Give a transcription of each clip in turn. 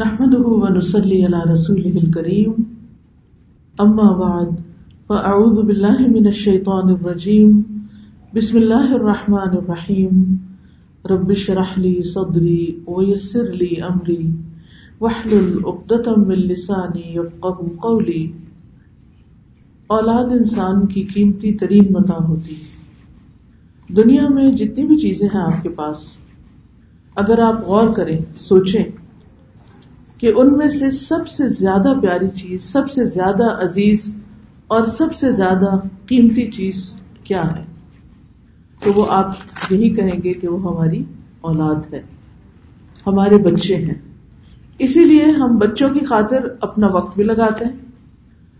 نحمده ونصلي على رسوله الكريم. أما بعد، فأعوذ بالله من الشيطان الرجيم. بسم الله الرحمن الرحيم. رب اشرح لي صدري ويسر لي أمري. واحلل عقدة من لساني يفقهوا قولي. اولاد انسان کی قیمتی ترین متا ہوتی دنیا میں جتنی بھی چیزیں ہیں آپ کے پاس، اگر آپ غور کریں، سوچیں کہ ان میں سے سب سے زیادہ پیاری چیز، سب سے زیادہ عزیز اور سب سے زیادہ قیمتی چیز کیا ہے؟ تو وہ آپ یہی کہیں گے کہ وہ ہماری اولاد ہے، ہمارے بچے ہیں۔ اسی لیے ہم بچوں کی خاطر اپنا وقت بھی لگاتے ہیں،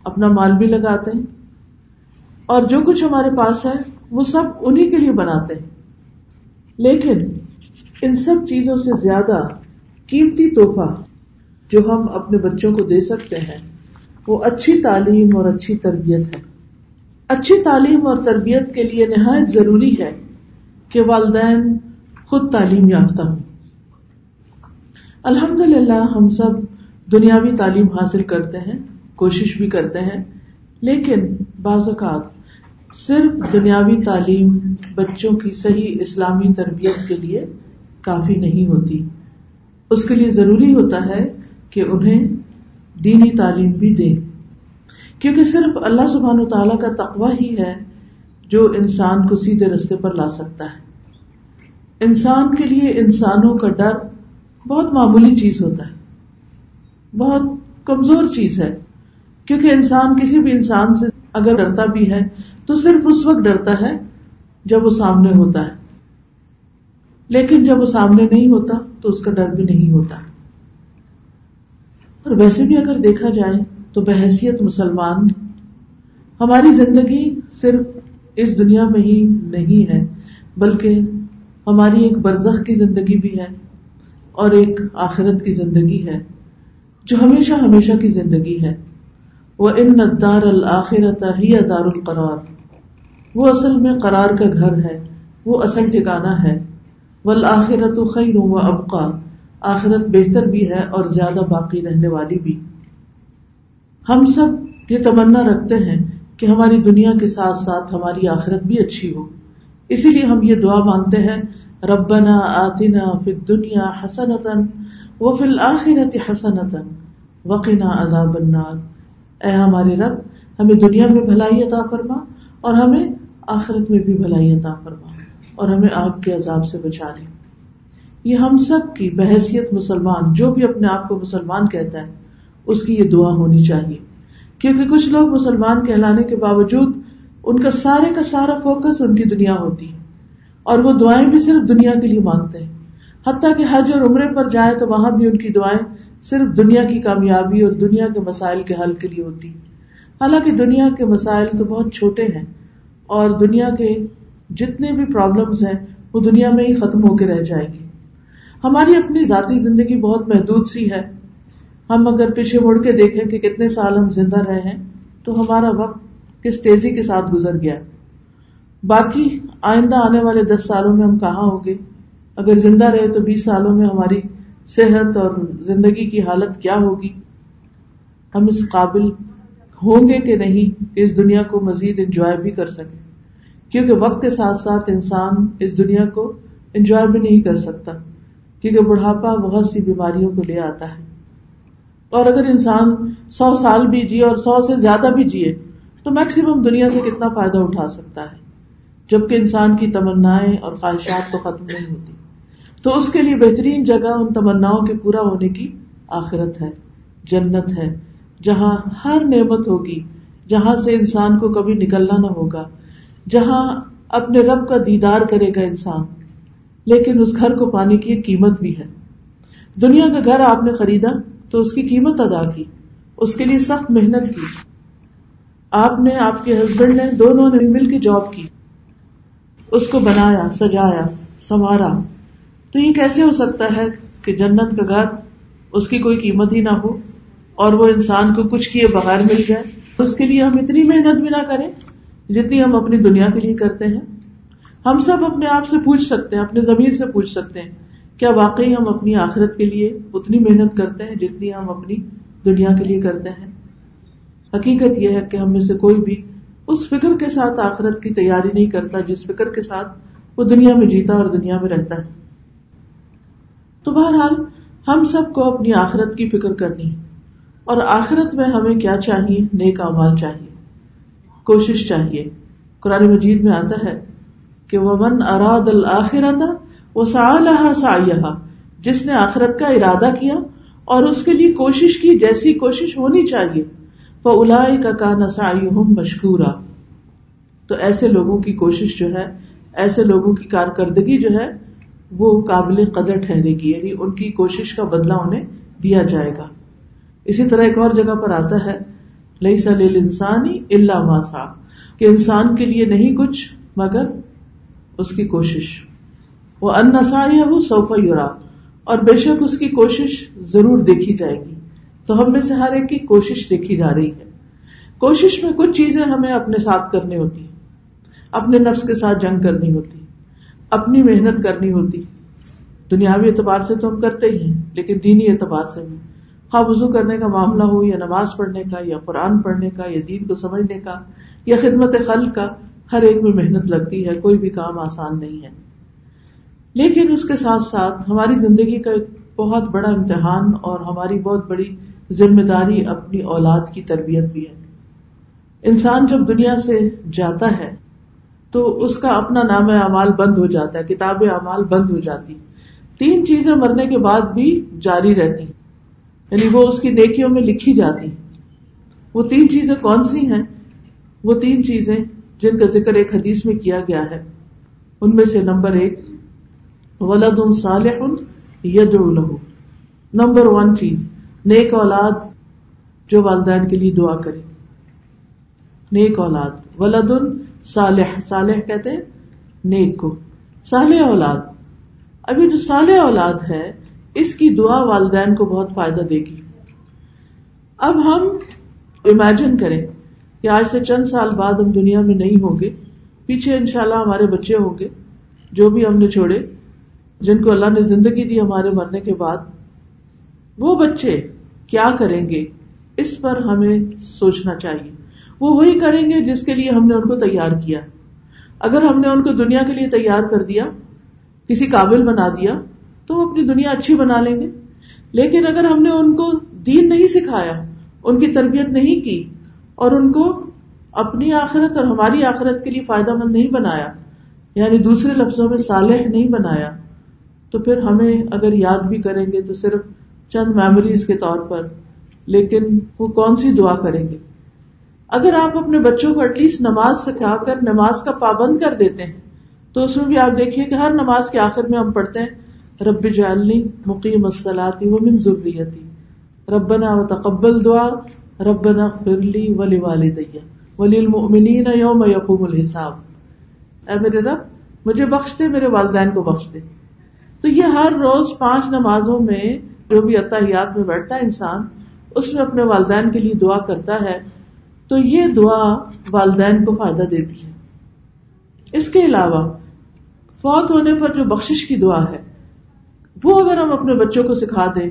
اپنا مال بھی لگاتے ہیں، اور جو کچھ ہمارے پاس ہے وہ سب انہیں کے لیے بناتے ہیں۔ لیکن ان سب چیزوں سے زیادہ قیمتی تحفہ جو ہم اپنے بچوں کو دے سکتے ہیں، وہ اچھی تعلیم اور اچھی تربیت ہے۔ اچھی تعلیم اور تربیت کے لیے نہایت ضروری ہے کہ والدین خود تعلیم یافتہ ہوں۔ الحمد للہ ہم سب دنیاوی تعلیم حاصل کرتے ہیں، کوشش بھی کرتے ہیں، لیکن بعض اوقات صرف دنیاوی تعلیم بچوں کی صحیح اسلامی تربیت کے لیے کافی نہیں ہوتی۔ اس کے لیے ضروری ہوتا ہے کہ انہیں دینی تعلیم بھی دے۔ کیونکہ صرف اللہ سبحان و تعالیٰ کا تقوی ہی ہے جو انسان کو سیدھے رستے پر لا سکتا ہے۔ انسان کے لیے انسانوں کا ڈر بہت معمولی چیز ہوتا ہے۔ بہت کمزور چیز ہے۔ کیونکہ انسان کسی بھی انسان سے اگر ڈرتا بھی ہے تو صرف اس وقت ڈرتا ہے جب وہ سامنے ہوتا ہے۔ لیکن جب وہ سامنے نہیں ہوتا تو اس کا ڈر بھی نہیں ہوتا۔ اور ویسے بھی اگر دیکھا جائے تو بحثیت مسلمان ہماری زندگی صرف اس دنیا میں ہی نہیں ہے، بلکہ ہماری ایک برزخ کی زندگی بھی ہے اور ایک آخرت کی زندگی ہے، جو ہمیشہ ہمیشہ کی زندگی ہے۔ وہ ان دار الآخرت ہی دار القرار۔ وہ اصل میں قرار کا گھر ہے، وہ اصل ٹھکانا ہے۔ والآخرت خیر و ابقا آخرت بہتر بھی ہے اور زیادہ باقی رہنے والی بھی۔ ہم سب یہ تمنا رکھتے ہیں کہ ہماری دنیا کے ساتھ ساتھ ہماری آخرت بھی اچھی ہو۔ اسی لیے ہم یہ دعا مانگتے ہیں، ربنا آتنا فی دنیا حسنتن و فی الآخرت حسنتن وقنا عذاب النار۔ اے ہمارے رب، ہمیں دنیا میں بھلائی عطا فرما اور ہمیں آخرت میں بھی بھلائی عطا فرما اور ہمیں آپ کے عذاب سے بچا لے۔ یہ ہم سب کی بحثیت مسلمان، جو بھی اپنے آپ کو مسلمان کہتا ہے، اس کی یہ دعا ہونی چاہیے۔ کیونکہ کچھ لوگ مسلمان کہلانے کے باوجود ان کا سارے کا سارا فوکس ان کی دنیا ہوتی ہے۔ اور وہ دعائیں بھی صرف دنیا کے لیے مانگتے ہیں۔ حتیٰ کہ حج اور عمرے پر جائے تو وہاں بھی ان کی دعائیں صرف دنیا کی کامیابی اور دنیا کے مسائل کے حل کے لیے ہوتی حالانکہ دنیا کے مسائل تو بہت چھوٹے ہیں اور دنیا کے جتنے بھی پرابلمس ہیں، وہ دنیا میں ہی ختم ہو کے رہ جائے گی ہماری اپنی ذاتی زندگی بہت محدود سی ہے۔ ہم اگر پیچھے مڑ کے دیکھیں کہ کتنے سال ہم زندہ رہے ہیں، تو ہمارا وقت کس تیزی کے ساتھ گزر گیا۔ باقی آئندہ آنے والے دس سالوں میں ہم کہاں ہوں گے؟ اگر زندہ رہے تو بیس سالوں میں ہماری صحت اور زندگی کی حالت کیا ہوگی؟ ہم اس قابل ہوں گے کہ نہیں کہ اس دنیا کو مزید انجوائے بھی کر سکے کیونکہ وقت کے ساتھ ساتھ انسان اس دنیا کو انجوائے بھی نہیں کر سکتا۔ کیونکہ بڑھاپا بہت سی بیماریوں کو لے آتا ہے۔ اور اگر انسان سو سال بھی جیے اور سو سے زیادہ بھی جیے، تو میکسیمم دنیا سے کتنا فائدہ اٹھا سکتا ہے؟ جبکہ انسان کی تمنا اور خواہشات تو ختم نہیں ہوتی۔ تو اس کے لیے بہترین جگہ ان تمنا کے پورا ہونے کی آخرت ہے، جنت ہے، جہاں ہر نعمت ہوگی، جہاں سے انسان کو کبھی نکلنا نہ ہوگا، جہاں اپنے رب کا دیدار کرے گا انسان۔ لیکن اس گھر کو پانے کی ایک قیمت بھی ہے۔ دنیا کا گھر آپ نے خریدا تو اس کی قیمت ادا کی، اس کے لیے سخت محنت کی۔ آپ نے، آپ کے ہسبینڈ نے، دونوں نے مل کے جاب کی۔ اس کو بنایا، سجایا، سنوارا۔ تو یہ کیسے ہو سکتا ہے کہ جنت کا گھر اس کی کوئی قیمت ہی نہ ہو اور وہ انسان کو کچھ کیے بغیر مل جائے؟ اس کے لیے ہم اتنی محنت بھی نہ کریں جتنی ہم اپنی دنیا کے لیے کرتے ہیں۔ ہم سب اپنے آپ سے پوچھ سکتے ہیں، اپنے ضمیر سے پوچھ سکتے ہیں، کیا واقعی ہم اپنی آخرت کے لیے اتنی محنت کرتے ہیں جتنی ہم اپنی دنیا کے لیے کرتے ہیں؟ حقیقت یہ ہے کہ ہم میں سے کوئی بھی اس فکر کے ساتھ آخرت کی تیاری نہیں کرتا، جس فکر کے ساتھ وہ دنیا میں جیتا اور دنیا میں رہتا ہے۔ تو بہرحال، ہم سب کو اپنی آخرت کی فکر کرنی ہے۔ اور آخرت میں ہمیں کیا چاہیے؟ نیک امال چاہیے، کوشش چاہیے۔ قرآن مجید میں آتا ہے کہ وہ من اراد الآخرت وہ سا لہا جس نے آخرت کا ارادہ کیا اور اس کے لیے کوشش کی جیسی کوشش ہونی چاہیے وہ الا کا کا نسا مشکورا تو ایسے لوگوں کی کوشش جو ہے، ایسے لوگوں کی کارکردگی جو ہے، وہ قابل قدر ٹھہرے گی یعنی ان کی کوشش کا بدلہ انہیں دیا جائے گا۔ اسی طرح ایک اور جگہ پر آتا ہے لئی سل انسانی اللہ ماسا کہ انسان کے لیے نہیں کچھ، مگر اس کی کوشش۔ وہ ان نسائی وہ سوفا یورا اور بے شک اس کی کوشش ضرور دیکھی جائے گی۔ تو ہم میں سے ہر ایک کی کوشش دیکھی جا رہی ہے۔ کوشش میں کچھ چیزیں ہمیں اپنے ساتھ کرنی ہوتی اپنے نفس کے ساتھ جنگ کرنی ہوتی اپنی محنت کرنی ہوتی دنیاوی اعتبار سے تو ہم کرتے ہی ہیں، لیکن دینی اعتبار سے بھی۔ خواہ وضو کرنے کا معاملہ ہو، یا نماز پڑھنے کا، یا قرآن پڑھنے کا، یا دین کو سمجھنے کا، یا خدمت خل کا ہر ایک میں محنت لگتی ہے، کوئی بھی کام آسان نہیں ہے۔ لیکن اس کے ساتھ ساتھ ہماری زندگی کا ایک بہت بڑا امتحان اور ہماری بہت بڑی ذمہ داری اپنی اولاد کی تربیت بھی ہے۔ انسان جب دنیا سے جاتا ہے تو اس کا اپنا نام اعمال بند ہو جاتا ہے، کتاب اعمال بند ہو جاتی۔ تین چیزیں مرنے کے بعد بھی جاری رہتی۔ یعنی وہ اس کی نیکیوں میں لکھی جاتی۔ وہ تین چیزیں کون سی ہیں؟ وہ تین چیزیں جن کا ذکر ایک حدیث میں کیا گیا ہے، ان میں سے نمبر ایک، ولد ان صالح ید لہو نمبر ون چیز، نیک اولاد جو والدین کے لیے دعا کرے۔ نیک اولاد، ولد ان صالح صالح کہتے ہیں، نیک کو۔ صالح اولاد، ابھی جو صالح اولاد ہے، اس کی دعا والدین کو بہت فائدہ دے گی۔ اب ہم امیجن کریں کہ آج سے چند سال بعد ہم دنیا میں نہیں ہوں گے، پیچھے ان شاء اللہ ہمارے بچے ہوں گے، جو بھی ہم نے چھوڑے، جن کو اللہ نے زندگی دی ہمارے مرنے کے بعد، وہ بچے کیا کریں گے؟ اس پر ہمیں سوچنا چاہیے۔ وہ وہی کریں گے جس کے لیے ہم نے ان کو تیار کیا۔ اگر ہم نے ان کو دنیا کے لیے تیار کر دیا، کسی قابل بنا دیا، تو وہ اپنی دنیا اچھی بنا لیں گے۔ لیکن اگر ہم نے ان کو دین نہیں سکھایا، ان کی تربیت نہیں کی اور ان کو اپنی آخرت اور ہماری آخرت کے لیے فائدہ مند نہیں بنایا یعنی دوسرے لفظوں میں صالح نہیں بنایا، تو پھر ہمیں اگر یاد بھی کریں گے تو صرف چند میموریز کے طور پر، لیکن وہ کون سی دعا کریں گے؟ اگر آپ اپنے بچوں کو ایٹ لیسٹ نماز سکھا کر نماز کا پابند کر دیتے ہیں، تو اس میں بھی آپ دیکھیے کہ ہر نماز کے آخر میں ہم پڑھتے ہیں، رب جالنی مقیم الصلاتی و من ذریتی، ربنا و تقبل دعا ربنا فرلی ولی والدیا ولی المؤمنین یوم یقوم الحساب. اے میرے رب، مجھے بخش دے، میرے والدین کو بخش دے. تو یہ ہر روز پانچ نمازوں میں جو بھی اتحیات میں بیٹھتا ہے انسان، اس میں اپنے والدین کے لیے دعا کرتا ہے، تو یہ دعا والدین کو فائدہ دیتی ہے. اس کے علاوہ، فوت ہونے پر جو بخشش کی دعا ہے، وہ اگر ہم اپنے بچوں کو سکھا دیں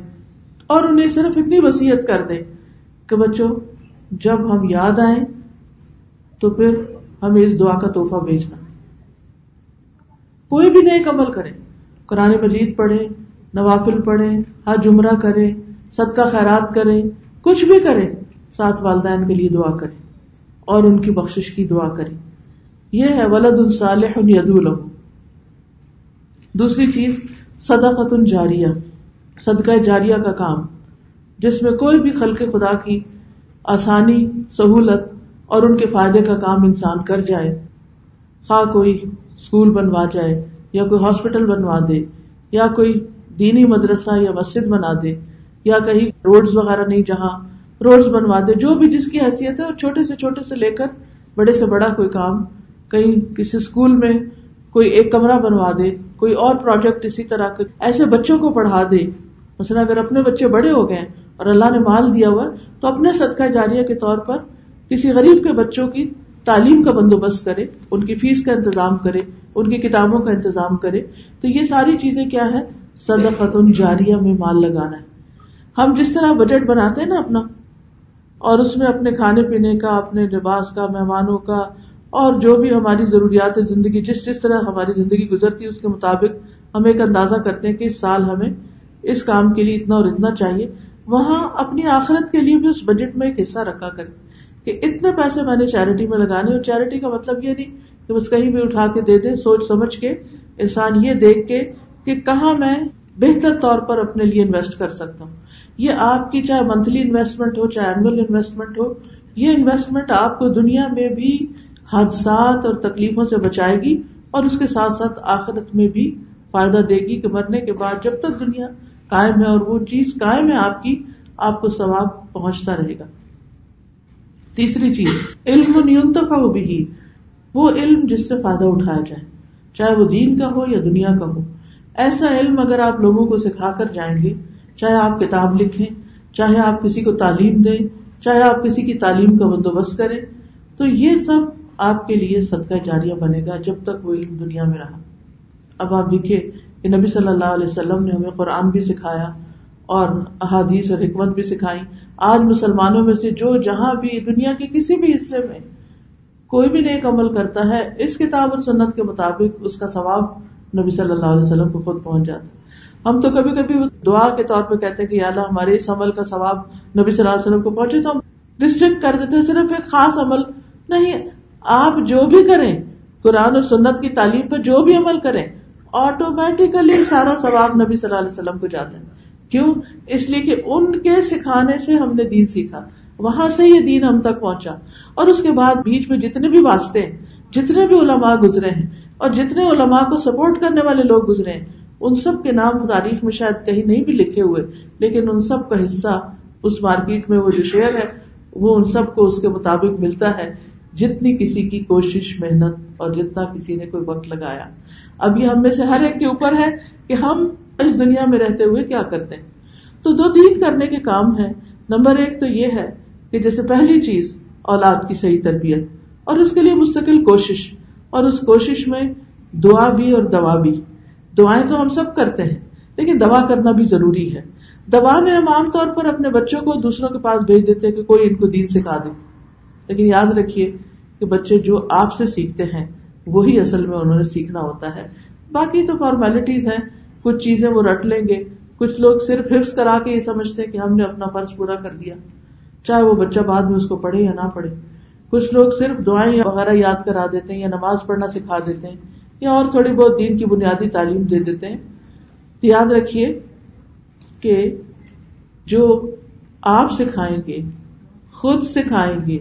اور انہیں صرف اتنی وسیعت کر دیں کہ بچوں، جب ہم یاد آئیں تو پھر ہمیں اس دعا کا تحفہ بھیجنا۔ کوئی بھی نیک عمل کرے، قرآن مجید پڑھے نوافل پڑھے ہر جمرہ کرے صدقہ خیرات کرے کچھ بھی کرے ساتھ والدین کے لیے دعا کرے اور ان کی بخشش کی دعا کرے یہ ہے ولد الصالح ید دوسری چیز، صدقۃ جاریہ، صدقہ جاریہ کا کام۔ جس میں کوئی بھی خلق خدا کی آسانی، سہولت اور ان کے فائدے کا کام انسان کر جائے، خواہ کوئی اسکول بنوا جائے یا کوئی ہاسپٹل بنوا دے یا کوئی دینی مدرسہ یا مسجد بنا دے یا کہیں روڈز وغیرہ نہیں جہاں روڈز بنوا دے، جو بھی جس کی حیثیت ہے چھوٹے سے چھوٹے سے لے کر بڑے سے بڑا کوئی کام کہیں کسی اسکول میں کوئی ایک کمرہ بنوا دے، کوئی اور پروجیکٹ اسی طرح ایسے بچوں کو پڑھا دے۔ مثلا اگر اپنے بچے بڑے ہو گئے اور اللہ نے مال دیا ہوا تو اپنے صدقہ جاریہ کے طور پر کسی غریب کے بچوں کی تعلیم کا بندوبست کرے، ان کی فیس کا انتظام کرے، ان کی کتابوں کا انتظام کرے، تو یہ ساری چیزیں کیا ہے؟ صدقت جاریہ میں مال لگانا ہے۔ ہم جس طرح بجٹ بناتے ہیں نا اپنا، اور اس میں اپنے کھانے پینے کا، اپنے لباس کا، مہمانوں کا، اور جو بھی ہماری ضروریات ہے زندگی، جس جس طرح ہماری زندگی گزرتی ہے، اس کے مطابق ہم ایک اندازہ کرتے ہیں کہ اس سال ہمیں اس کام کے لیے اتنا اور اتنا چاہیے۔ وہاں اپنی آخرت کے لیے بھی اس بجٹ میں ایک حصہ رکھا کریں۔ کہ اتنے پیسے میں نے چیریٹی میں لگانے اور چیریٹی کا مطلب یہ نہیں کہ بس کہیں بھی اٹھا کے دے دے سوچ سمجھ کے، انسان یہ دیکھ کے کہ کہاں میں بہتر طور پر اپنے لیے انویسٹ کر سکتا ہوں۔ یہ آپ کی چاہے منتھلی انویسٹمنٹ ہو، چاہے اینوئل انویسٹمنٹ ہو، یہ انویسٹمنٹ آپ کو دنیا میں بھی حادثات اور تکلیفوں سے بچائے گی اور اس کے ساتھ ساتھ آخرت میں بھی فائدہ دے گی کہ مرنے کے بعد جب تک دنیا قائم ہے اور وہ چیز قائم ہے، آپ کی، آپ کو ثواب پہنچتا رہے گا۔ تیسری چیز، علم نیونتفا ہو بھی وہ علم جس سے فائدہ اٹھایا جائے، چاہے وہ دین کا ہو یا دنیا کا ہو۔ ایسا علم اگر آپ لوگوں کو سکھا کر جائیں گے، چاہے آپ کتاب لکھیں، چاہے آپ کسی کو تعلیم دیں، چاہے آپ کسی کی تعلیم کا بندوبست کریں، تو یہ سب آپ کے لیے صدقہ جاریہ بنے گا جب تک وہ علم دنیا میں رہا۔ اب آپ دیکھیے کہ نبی صلی اللہ علیہ وسلم نے ہمیں قرآن بھی سکھایا اور احادیث اور حکمت بھی سکھائی۔ آج مسلمانوں میں سے جو جہاں بھی دنیا کے کسی بھی حصے میں کوئی بھی نیک عمل کرتا ہے، اس کتاب اور سنت کے مطابق اس کا ثواب نبی صلی اللہ علیہ وسلم کو خود پہنچ جاتا ہے۔ ہم تو کبھی کبھی دعا کے طور پہ کہتے ہیں کہ اللہ ہمارے اس عمل کا ثواب نبی صلی اللہ علیہ وسلم کو پہنچے تو ہم ڈسٹرکٹ کر دیتے صرف ایک خاص عمل نہیں آپ جو بھی کریں، قرآن اور سنت کی تعلیم پہ جو بھی عمل کریں آٹومیٹیکلی سارا ثواب نبی صلی اللہ علیہ وسلم کو جاتا ہے۔ کیوں؟ اس لیے کہ ان کے سکھانے سے ہم نے دین سیکھا۔ وہاں سے یہ دین ہم تک پہنچا۔ اور اس کے بعد بیچ میں جتنے بھی واسطے ہیں، جتنے بھی علماء گزرے ہیں، اور جتنے علماء کو سپورٹ کرنے والے لوگ گزرے ہیں، ان سب کے نام تاریخ میں شاید کہیں نہیں بھی لکھے ہوئے، لیکن ان سب کا حصہ اس مارکیٹ میں وہ جو شیئر ہے، وہ ان سب کو اس کے مطابق ملتا ہے۔ جتنی کسی کی کوشش، محنت اور جتنا کسی نے کوئی وقت لگایا۔ اب یہ ہم میں سے ہر ایک کے اوپر ہے کہ ہم اس دنیا میں رہتے ہوئے کیا کرتے ہیں۔ تو دو تین کرنے کے کام ہے نمبر ایک تو یہ ہے کہ جیسے پہلی چیز، اولاد کی صحیح تربیت، اور اس کے لیے مستقل کوشش، اور اس کوشش میں دعا بھی اور دوا بھی۔ دعائیں تو ہم سب کرتے ہیں، لیکن دوا کرنا بھی ضروری ہے۔ دوا میں ہم عام طور پر اپنے بچوں کو دوسروں کے پاس بھیج دیتے ہیں کہ کوئی ان کو دین سکھا دے۔ لیکن یاد رکھیے کہ بچے جو آپ سے سیکھتے ہیں، وہی اصل میں انہوں نے سیکھنا ہوتا ہے۔ باقی تو فارمیلٹیز ہیں، کچھ چیزیں وہ رٹ لیں گے۔ کچھ لوگ صرف حفظ کرا کے یہ سمجھتے کہ ہم نے اپنا فرض پورا کر دیا۔ چاہے وہ بچہ بعد میں اس کو پڑھے یا نہ پڑھے۔ کچھ لوگ صرف دعائیں وغیرہ یاد کرا دیتے ہیں یا نماز پڑھنا سکھا دیتے ہیں یا اور تھوڑی بہت دین کی بنیادی تعلیم دے دیتے ہیں۔ تو یاد رکھیے کہ جو آپ سکھائیں گے، خود سکھائیں گے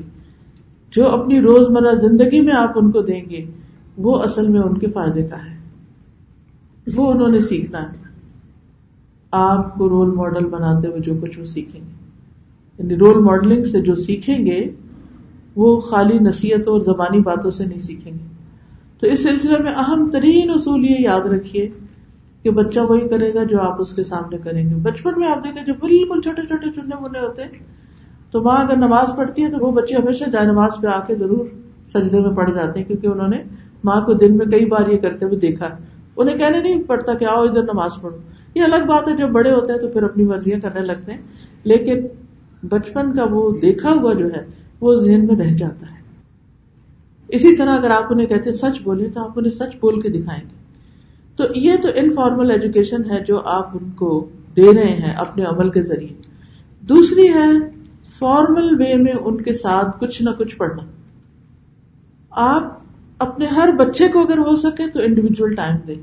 جو اپنی روزمرہ زندگی میں آپ ان کو دیں گے، وہ اصل میں ان کے فائدے کا ہے۔ وہ انہوں نے سیکھنا ہے۔ آپ کو رول ماڈل بناتے ہوئے جو کچھ وہ سیکھیں گے۔ یعنی رول ماڈلنگ سے جو سیکھیں گے، وہ خالی نصیحت اور زبانی باتوں سے نہیں سیکھیں گے۔ تو اس سلسلے میں اہم ترین اصول یہ یاد رکھیے کہ بچہ وہی کرے گا جو آپ اس کے سامنے کریں گے۔ بچپن میں آپ دیکھیں جو بالکل چھوٹے چھوٹے چننے منے ہوتے ہیں تو ماں اگر نماز پڑھتی ہے تو وہ بچے ہمیشہ جائے نماز پہ آ کے ضرور سجدے میں پڑھ جاتے ہیں، کیونکہ انہوں نے ماں کو دن میں کئی بار یہ کرتے ہوئے دیکھا۔ انہیں کہنے نہیں پڑتا کہ آؤ ادھر نماز پڑھو۔ یہ الگ بات ہے، جب بڑے ہوتے ہیں تو پھر اپنی مرضیاں کرنے لگتے ہیں۔ لیکن بچپن کا وہ دیکھا ہوا جو ہے، وہ ذہن میں رہ جاتا ہے۔ اسی طرح اگر آپ انہیں کہتے سچ بولے تو آپ انہیں سچ بول کے دکھائیں گے۔ تو یہ تو انفارمل ایجوکیشن ہے جو آپ ان کو دے رہے ہیں اپنے عمل کے ذریعے۔ دوسری ہے فارمل وے میں ان کے ساتھ کچھ نہ کچھ پڑھنا۔ آپ اپنے ہر بچے کو اگر ہو سکے تو انڈیویجل ٹائم دیں۔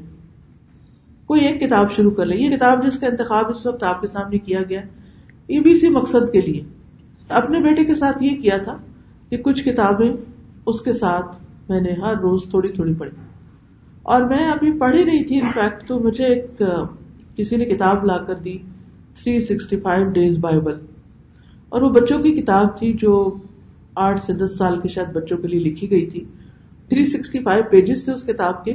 کوئی ایک کتاب شروع کر لے یہ کتاب جس کا انتخاب اس وقت آپ کے سامنے کیا گیا یہ بھی اسی مقصد کے لیے۔ اپنے بیٹے کے ساتھ یہ کیا تھا کہ کچھ کتابیں اس کے ساتھ میں نے ہر روز تھوڑی تھوڑی پڑھی۔ اور میں ابھی پڑھی رہی تھی۔ انفیکٹ تو مجھے ایک کسی نے کتاب لا کر دی three sixty five days Bible اور وہ بچوں کی کتاب تھی جو آٹھ سے دس سال کے شاید بچوں کے لیے لکھی گئی تھی۔ تھری سکسٹی فائیو پیجز تھے اس کتاب کے۔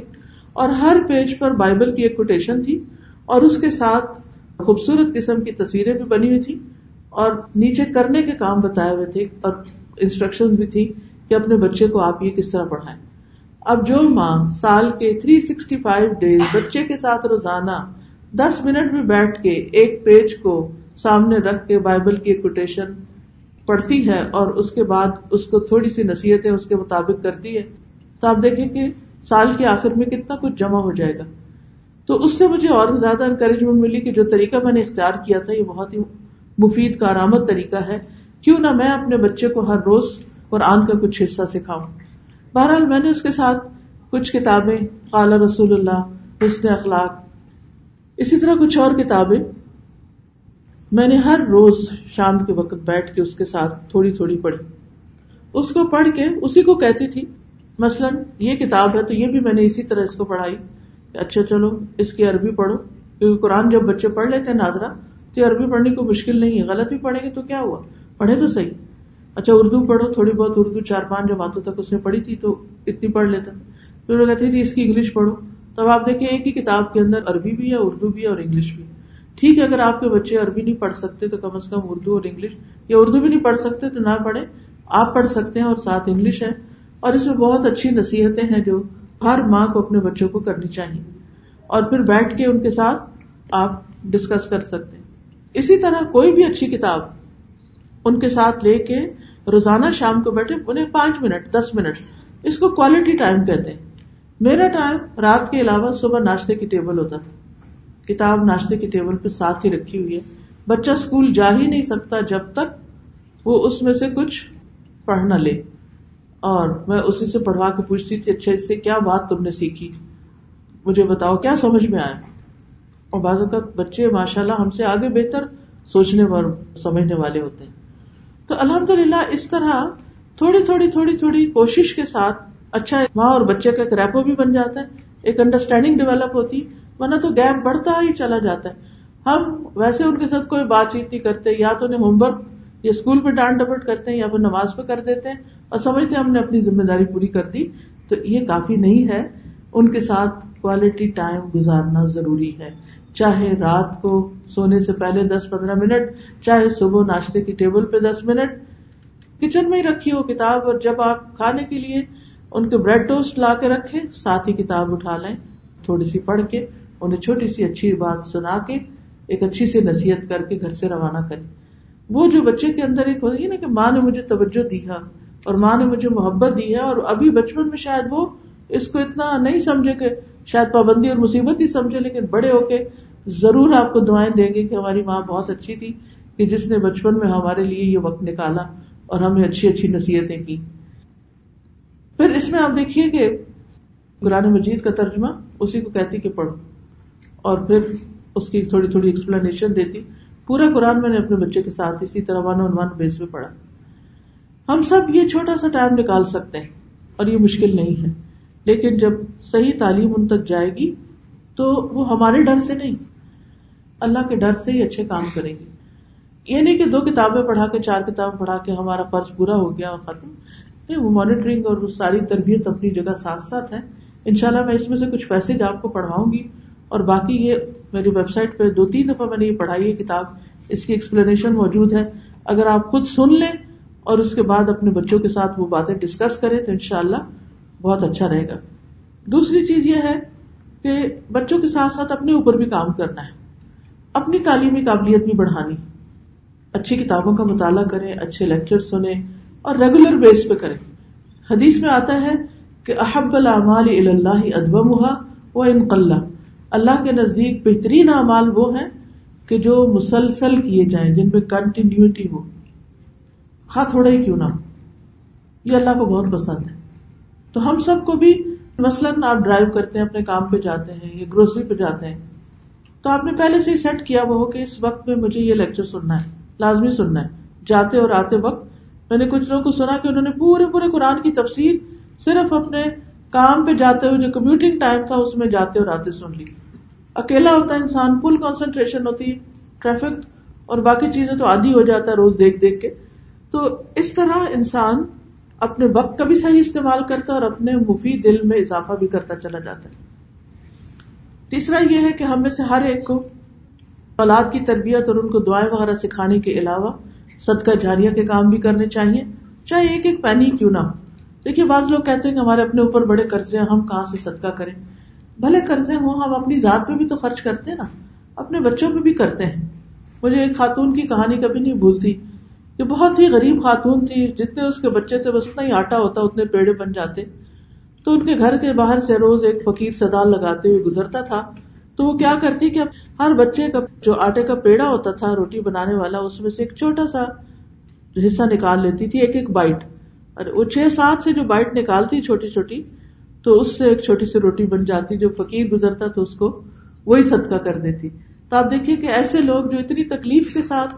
اور ہر پیج پر بائبل کی ایک کوٹیشن تھی اور اس کے ساتھ خوبصورت قسم کی تصویریں بھی بنی ہوئی تھی اور نیچے کرنے کے کام بتائے ہوئے تھے اور انسٹرکشن بھی تھی کہ اپنے بچے کو آپ یہ کس طرح پڑھائیں۔ اب جو ماں سال کے تھری سکسٹی فائیو ڈیز بچے کے ساتھ روزانہ دس منٹ میں بیٹھ کے ایک پیج کو سامنے رکھ کے بائبل کی کوٹیشن پڑھتی ہے اور اس کے بعد اس کو تھوڑی سی نصیحتیں اس کے مطابق کرتی ہے، تو آپ دیکھیں کہ سال کے آخر میں کتنا کچھ جمع ہو جائے گا۔ تو اس سے مجھے اور زیادہ انکریجمنٹ ملی کہ جو طریقہ میں نے اختیار کیا تھا، یہ بہت ہی مفید کارآمد طریقہ ہے۔ کیوں نہ میں اپنے بچے کو ہر روز قرآن کا کچھ حصہ سکھاؤں۔ بہرحال میں نے اس کے ساتھ کچھ کتابیں، قال رسول اللہ، حسن اخلاق، اسی طرح کچھ اور کتابیں میں نے ہر روز شام کے وقت بیٹھ کے اس کے ساتھ تھوڑی تھوڑی پڑھی۔ اس کو پڑھ کے اسی کو کہتی تھی، مثلاً یہ کتاب ہے تو یہ بھی میں نے اسی طرح اس کو پڑھائی۔ اچھا چلو، اس کی عربی پڑھو، کیونکہ قرآن جب بچے پڑھ لیتے ہیں ناظرہ، تو یہ عربی پڑھنے کو مشکل نہیں ہے۔ غلط بھی پڑھیں گے تو کیا ہوا؟ پڑھے تو صحیح۔ اچھا اردو پڑھو، تھوڑی بہت اردو، چار پانچ جماعتوں تک اس نے پڑھی تھی تو اتنی پڑھ لیتا۔ پھر وہ کہتی تھی، اس کی انگلش پڑھو۔ تب آپ دیکھیں، ایک ہی کتاب کے اندر عربی بھی ہے، اردو بھی ہے اور انگلش بھی۔ ٹھیک ہے، اگر آپ کے بچے عربی نہیں پڑھ سکتے تو کم از کم اردو اور انگلش، یا اردو بھی نہیں پڑھ سکتے تو نہ پڑھے آپ پڑھ سکتے ہیں اور ساتھ انگلش ہے۔ اور اس میں بہت اچھی نصیحتیں ہیں جو ہر ماں کو اپنے بچوں کو کرنی چاہیے۔ اور پھر بیٹھ کے ان کے ساتھ آپ ڈسکس کر سکتے ہیں۔ اسی طرح کوئی بھی اچھی کتاب ان کے ساتھ لے کے روزانہ شام کو بیٹھے، انہیں پانچ منٹ، دس منٹ، اس کو کوالٹی ٹائم کہتے ہیں۔ میرا ٹائم رات کے علاوہ صبح ناشتے کی ٹیبل ہوتا تھا۔ کتاب ناشتے کی ٹیبل پہ ساتھ ہی رکھی ہوئی ہے۔ بچہ اسکول جا ہی نہیں سکتا جب تک وہ اس میں سے کچھ پڑھ نہ لے۔ اور میں اسی سے پڑھوا کے پوچھتی تھی اچھا اس سے کیا بات تم نے سیکھی؟ مجھے بتاؤ، کیا سمجھ میں آیا؟ اور بعض اوقات بچے ماشاء اللہ ہم سے آگے بہتر سوچنے اور سمجھنے والے ہوتے ہیں۔ تو الحمد للہ اس طرح تھوڑی تھوڑی تھوڑی تھوڑی کوشش کے ساتھ اچھا ماں اور بچے کا ایک ریپو بھی بن جاتا ہے، ایک انڈرسٹینڈنگ ڈیولپ ہوتی ورنہ تو گیپ بڑھتا ہی چلا جاتا ہے۔ ہم ویسے ان کے ساتھ کوئی بات چیت نہیں کرتے، یا تو انہیں ہوم ورک یا اسکول پہ ڈانٹ ڈپٹ کرتے ہیں یا پھر نماز پہ کر دیتے ہیں۔ اور سمجھتے ہیں ہم نے اپنی ذمہ داری پوری کر دی۔ تو یہ کافی نہیں ہے۔ ان کے ساتھ کوالٹی ٹائم گزارنا ضروری ہے۔ چاہے رات کو سونے سے پہلے دس پندرہ منٹ، چاہے صبح ناشتے کی ٹیبل پہ دس منٹ۔ کچن میں ہی رکھی ہو کتاب اور جب آپ کھانے کے لیے ان کے بریڈ ٹوسٹ لا کے رکھے ساتھ ہی کتاب اٹھا لیں، تھوڑی سی پڑھ کے۔ انہیں چھوٹی سی اچھی بات سنا کے ایک اچھی سی نصیحت کر کے گھر سے روانہ کرے وہ جو بچے کے اندر ایک ہوتی ہے نا کہ ماں نے مجھے توجہ دی ہے اور ماں نے مجھے محبت دی ہے اور ابھی بچپن میں شاید وہ اس کو اتنا نہیں سمجھے کہ شاید پابندی اور مصیبت ہی سمجھے، لیکن بڑے ہو کے ضرور آپ کو دعائیں دیں گے کہ ہماری ماں بہت اچھی تھی، کہ جس نے بچپن میں ہمارے لیے یہ وقت نکالا اور ہمیں اچھی اچھی نصیحتیں کی۔ پھر اس میں آپ دیکھیے کہ قرآن مجید کا ترجمہ اسی کو کہتی کہ پڑھو۔ اور پھر اس کی تھوڑی تھوڑی ایکسپلینیشن دیتی۔ پورا قرآن میں نے اپنے بچے کے ساتھ اسی طرح ون ون بیس پہ پڑھا۔ ہم سب یہ چھوٹا سا ٹائم نکال سکتے ہیں اور یہ مشکل نہیں ہے۔ لیکن جب صحیح تعلیم ان تک جائے گی تو وہ ہمارے ڈر سے نہیں، اللہ کے ڈر سے ہی اچھے کام کریں گے۔ یہ نہیں کہ دو کتابیں پڑھا کے، چار کتابیں پڑھا کے ہمارا فرض پورا ہو گیا اور ختم۔ نہیں، وہ مانیٹرنگ اور وہ ساری تربیت اپنی جگہ ساتھ ساتھ ہے۔ ان شاء اللہ میں اس میں سے کچھ پیسے آپ کو پڑھواؤں گی اور باقی یہ میری ویب سائٹ پہ دو تین دفعہ میں نے یہ پڑھائی ہے کتاب، اس کی ایکسپلینیشن موجود ہے۔ اگر آپ خود سن لیں اور اس کے بعد اپنے بچوں کے ساتھ وہ باتیں ڈسکس کریں تو ان شاء اللہ بہت اچھا رہے گا۔ دوسری چیز یہ ہے کہ بچوں کے ساتھ ساتھ اپنے اوپر بھی کام کرنا ہے۔ اپنی تعلیمی قابلیت بھی بڑھانی۔ اچھی کتابوں کا مطالعہ کریں، اچھے لیکچر سنیں اور ریگولر بیس پہ کریں۔ حدیث میں آتا ہے کہ احب العمال اللہ ادب و انقلہ اللہ کے نزدیک بہترین اعمال وہ ہیں کہ جو مسلسل کیے جائیں، جن میں کنٹینیوٹی ہو۔ خا تھوڑا ہی کیوں نہ یہ اللہ کو بہت پسند ہے۔ تو ہم سب کو بھی مثلاً آپ ڈرائیو کرتے ہیں، اپنے کام پہ جاتے ہیں یا گروسری پہ جاتے ہیں، تو آپ نے پہلے سے ہی سیٹ کیا وہ ہو کہ اس وقت میں مجھے یہ لیکچر سننا ہے، لازمی سننا ہے۔ جاتے اور آتے وقت میں نے کچھ لوگوں کو سنا کہ انہوں نے پورے پورے قرآن کی تفسیر صرف اپنے کام پہ جاتے ہوئے جو کمیوٹنگ ٹائم تھا، اس میں جاتے اور آتے سن لی۔ اکیلا ہوتا ہے انسان فل کانسنٹریشن ہوتی ٹریفک اور باقی چیزیں تو آدھی ہو جاتا ہے روز دیکھ دیکھ کے۔ تو اس طرح انسان اپنے وقت کا بھی صحیح استعمال کرتا ہے اور اپنے مفید دل میں اضافہ بھی کرتا چلا جاتا ہے۔ تیسرا یہ ہے کہ ہم میں سے ہر ایک کو اولاد کی تربیت اور ان کو دعائیں وغیرہ سکھانے کے علاوہ صدقہ جاریہ کے کام بھی کرنے چاہیے۔ چاہے ایک ایک پینی کیوں نہ ہو۔ دیکھیے، بعض لوگ کہتے ہیں کہ ہمارے اپنے اوپر بڑے قرضے ہیں، ہم کہاں سے صدقہ کریں؟ بھلے قرضے ہوں، ہم اپنی ذات پہ بھی تو خرچ کرتے ہیں نا۔ اپنے بچوں پہ بھی کرتے ہیں۔ مجھے ایک خاتون کی کہانی کبھی نہیں بھولتی۔ کہ بہت ہی غریب خاتون تھی، جتنے اس کے بچے تھے، بس اتنا ہی آٹا ہوتا، اتنے پیڑے بن جاتے۔ تو ان کے گھر کے باہر سے روز ایک فقیر سدال لگاتے ہوئے گزرتا تھا۔ تو وہ کیا کرتی کہ ہر بچے کا جو آٹے کا پیڑا ہوتا تھا، روٹی بنانے والا، اس میں سے ایک چھوٹا سا حصہ نکال لیتی تھی، ایک ایک بائٹ۔ اور وہ چھ سات سے جو بائٹ نکالتی، چھوٹی چھوٹی تو اس سے ایک چھوٹی سی روٹی بن جاتی جو فقیر گزرتا تو اس کو وہی صدقہ کر دیتی۔ تو آپ دیکھیے کہ ایسے لوگ جو اتنی تکلیف کے ساتھ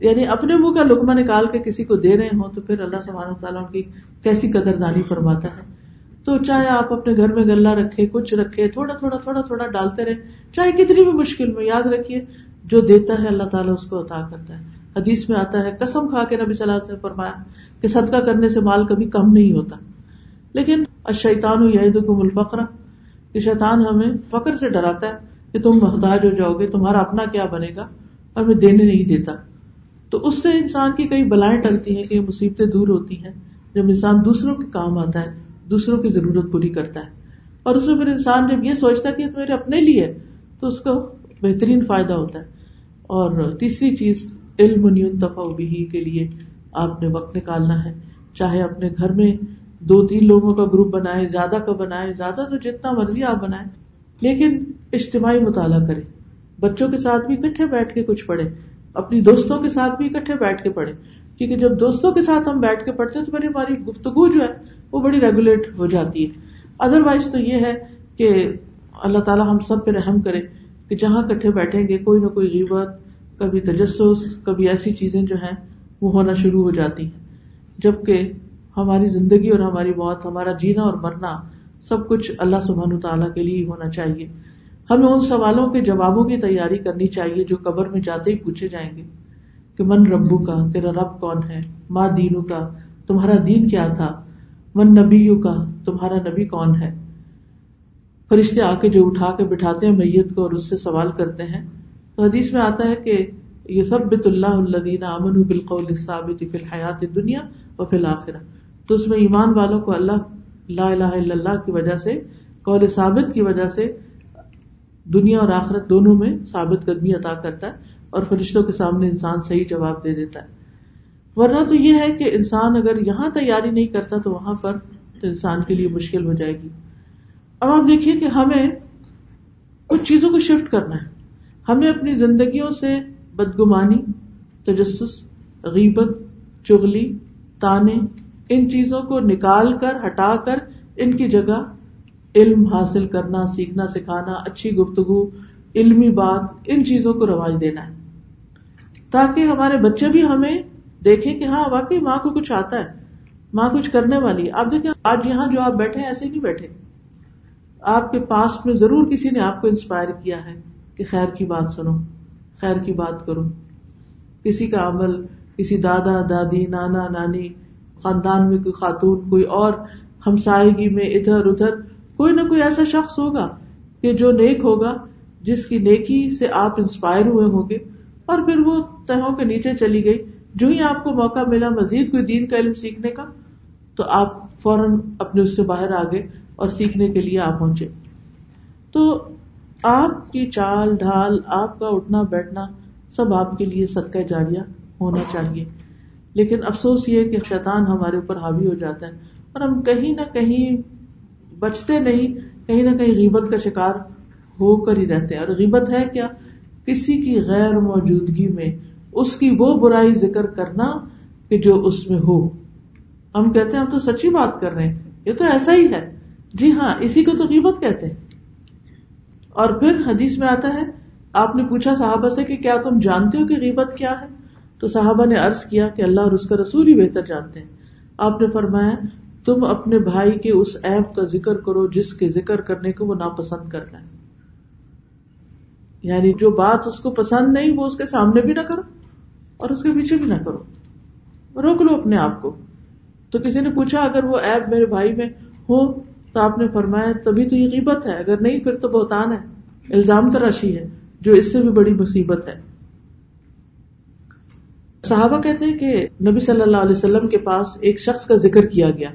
یعنی اپنے منہ کا لکما نکال کے کسی کو دے رہے ہوں تو پھر اللہ سبحانہ تعالیٰ ان کی کیسی قدر دانی فرماتا ہے۔ تو چاہے آپ اپنے گھر میں گلہ رکھے، کچھ رکھے، تھوڑا تھوڑا تھوڑا تھوڑا ڈالتے رہے، چاہے کتنی بھی مشکل میں، یاد رکھیے، جو دیتا ہے اللہ تعالیٰ اس کو عطا کرتا ہے۔ حدیث میں آتا ہے، قسم کھا کے نبی صلی اللہ علیہ وسلم فرمایا کہ صدقہ کرنے سے مال کبھی کم نہیں ہوتا۔ لیکن شیطان یہد الفقر، کہ شیطان ہمیں فخر سے ڈراتا ہے کہ تم محتاج ہو جاؤ گے، تمہارا اپنا کیا بنے گا؟ اور میں دینے نہیں دیتا۔ تو اس سے انسان کی کئی بلائیں ٹلتی ہیں کہ مصیبتیں دور ہوتی ہیں، جب انسان دوسروں کے کام آتا ہے، دوسروں کی ضرورت پوری کرتا ہے۔ اور اس میں پھر انسان جب یہ سوچتا ہے کہ میرے اپنے لیے تو اس کو بہترین فائدہ ہوتا ہے۔ اور تیسری چیز، علم تفا بھی کے لیے آپ نے وقت نکالنا ہے۔ چاہے اپنے گھر میں دو تین لوگوں کا گروپ بنائے، زیادہ کا بنائے، زیادہ تو جتنا مرضی آپ بنائے لیکن اجتماعی مطالعہ کرے بچوں کے ساتھ بھی اکٹھے بیٹھ کے کچھ پڑھے اپنی دوستوں کے ساتھ بھی اکٹھے بیٹھ کے پڑھے کیونکہ جب دوستوں کے ساتھ ہم بیٹھ کے پڑھتے ہیں تو بڑی ہماری گفتگو جو ہے، وہ بڑی ریگولیٹ ہو جاتی ہے۔ ادر وائز تو یہ ہے کہ اللہ تعالیٰ ہم سب پہ رحم کرے کہ جہاں کٹھے بیٹھیں گے، کوئی نہ کوئی غیبت، کبھی تجسس، کبھی ایسی چیزیں جو ہیں، وہ ہونا شروع ہو جاتی ہیں۔ جبکہ ہماری زندگی اور ہماری موت، ہمارا جینا اور مرنا سب کچھ اللہ سبحان تعالیٰ کے لیے ہونا چاہیے۔ ہمیں ان سوالوں کے جوابوں کی تیاری کرنی چاہیے جو قبر میں جاتے ہی پوچھے جائیں گے کہ من ربو کا تیرا رب کون ہے؟ ماں دینو کا تمہارا دین کیا تھا؟ من نبی کا تمہارا نبی کون ہے؟ فرشتے آ کے جو اٹھا کے بٹھاتے ہیں میت کو اور اس سے سوال کرتے ہیں۔ تو حدیث میں آتا ہے کہ یہ سب بت اللہ الدین امن بالقول ثابت فی الحیات دنیا اور فی الآخرہ تو اس میں ایمان والوں کو اللہ لا الہ الا اللہ کی وجہ سے، قول ثابت کی وجہ سے دنیا اور آخرت دونوں میں ثابت قدمی عطا کرتا ہے اور فرشتوں کے سامنے انسان صحیح جواب دے دیتا ہے۔ ورنہ تو یہ ہے کہ انسان اگر یہاں تیاری نہیں کرتا تو وہاں پر تو انسان کے لیے مشکل ہو جائے گی۔ اب آپ دیکھیے کہ ہمیں کچھ چیزوں کو شفٹ کرنا ہے۔ ہمیں اپنی زندگیوں سے بدگمانی، تجسس، غیبت چگلی تانے ان چیزوں کو نکال کر، ہٹا کر، ان کی جگہ علم حاصل کرنا، سیکھنا، سکھانا، اچھی گفتگو، علمی بات، ان چیزوں کو رواج دینا ہے۔ تاکہ ہمارے بچے بھی ہمیں دیکھیں کہ ہاں واقعی ماں کو کچھ آتا ہے، ماں کچھ کرنے والی آپ دیکھیں، آج یہاں جو آپ بیٹھے ایسے نہیں بیٹھے۔ آپ کے پاس میں ضرور کسی نے آپ کو انسپائر کیا ہے کہ خیر کی بات سنو، خیر کی بات کرو۔ کسی کا عمل، کسی دادا، دادی، نانا، نانی خاندان میں کوئی خاتون، کوئی اور ہمسائیگی میں ادھر ادھر، کوئی نہ کوئی ایسا شخص ہوگا کہ جو نیک ہوگا، جس کی نیکی سے آپ انسپائر ہوئے ہوں گے۔ اور پھر وہ تہوں کے نیچے چلی گئی۔ جو ہی آپ کو موقع ملا مزید کوئی دین کا علم سیکھنے کا، تو آپ فوراً اپنے اس سے باہر آ گئے اور سیکھنے کے لیے آپ پہنچے۔ تو آپ کی چال ڈھال، آپ کا اٹھنا، بیٹھنا، سب آپ کے لیے صدقہ جاریہ ہونا چاہیے۔ لیکن افسوس یہ کہ شیطان ہمارے اوپر حاوی ہو جاتا ہے اور ہم کہیں نہ کہیں بچتے نہیں، کہیں نہ کہیں غیبت کا شکار ہو کر ہی رہتے ہیں۔ اور غیبت ہے کیا؟ کسی کی غیر موجودگی میں اس کی وہ برائی ذکر کرنا کہ جو اس میں ہو۔ ہم کہتے ہیں، ہم تو سچی بات کر رہے ہیں، یہ تو ایسا ہی ہے۔ جی ہاں اسی کو تو قیمت کہتے ہیں۔ اور پھر حدیث میں آتا ہے، آپ نے پوچھا صحابہ سے کہ کیا تم جانتے ہو کہ غیبت کیا ہے؟ تو صحابہ نے عرض کیا کہ اللہ اور اس کا رسول ہی بہتر جانتے ہیں۔ آپ نے فرمایا، تم اپنے بھائی کے اس ایپ کا ذکر کرو جس کے ذکر کرنے کو وہ ناپسند کر رہا ہے یعنی جو بات اس کو پسند نہیں، وہ اس کے سامنے بھی نہ کرو اور اس کے پیچھے بھی نہ کرو۔ روک لو اپنے آپ کو۔ تو کسی نے پوچھا، اگر وہ ایپ میرے بھائی میں ہو تو آپ نے فرمایا، تبھی تو یہ قیمت ہے۔ اگر نہیں، پھر تو بہتان ہے، الزام تراشی ہے، جو اس سے بھی بڑی مصیبت ہے۔ صحابہ کہتے ہیں کہ نبی صلی اللہ علیہ وسلم کے پاس ایک شخص کا ذکر کیا گیا۔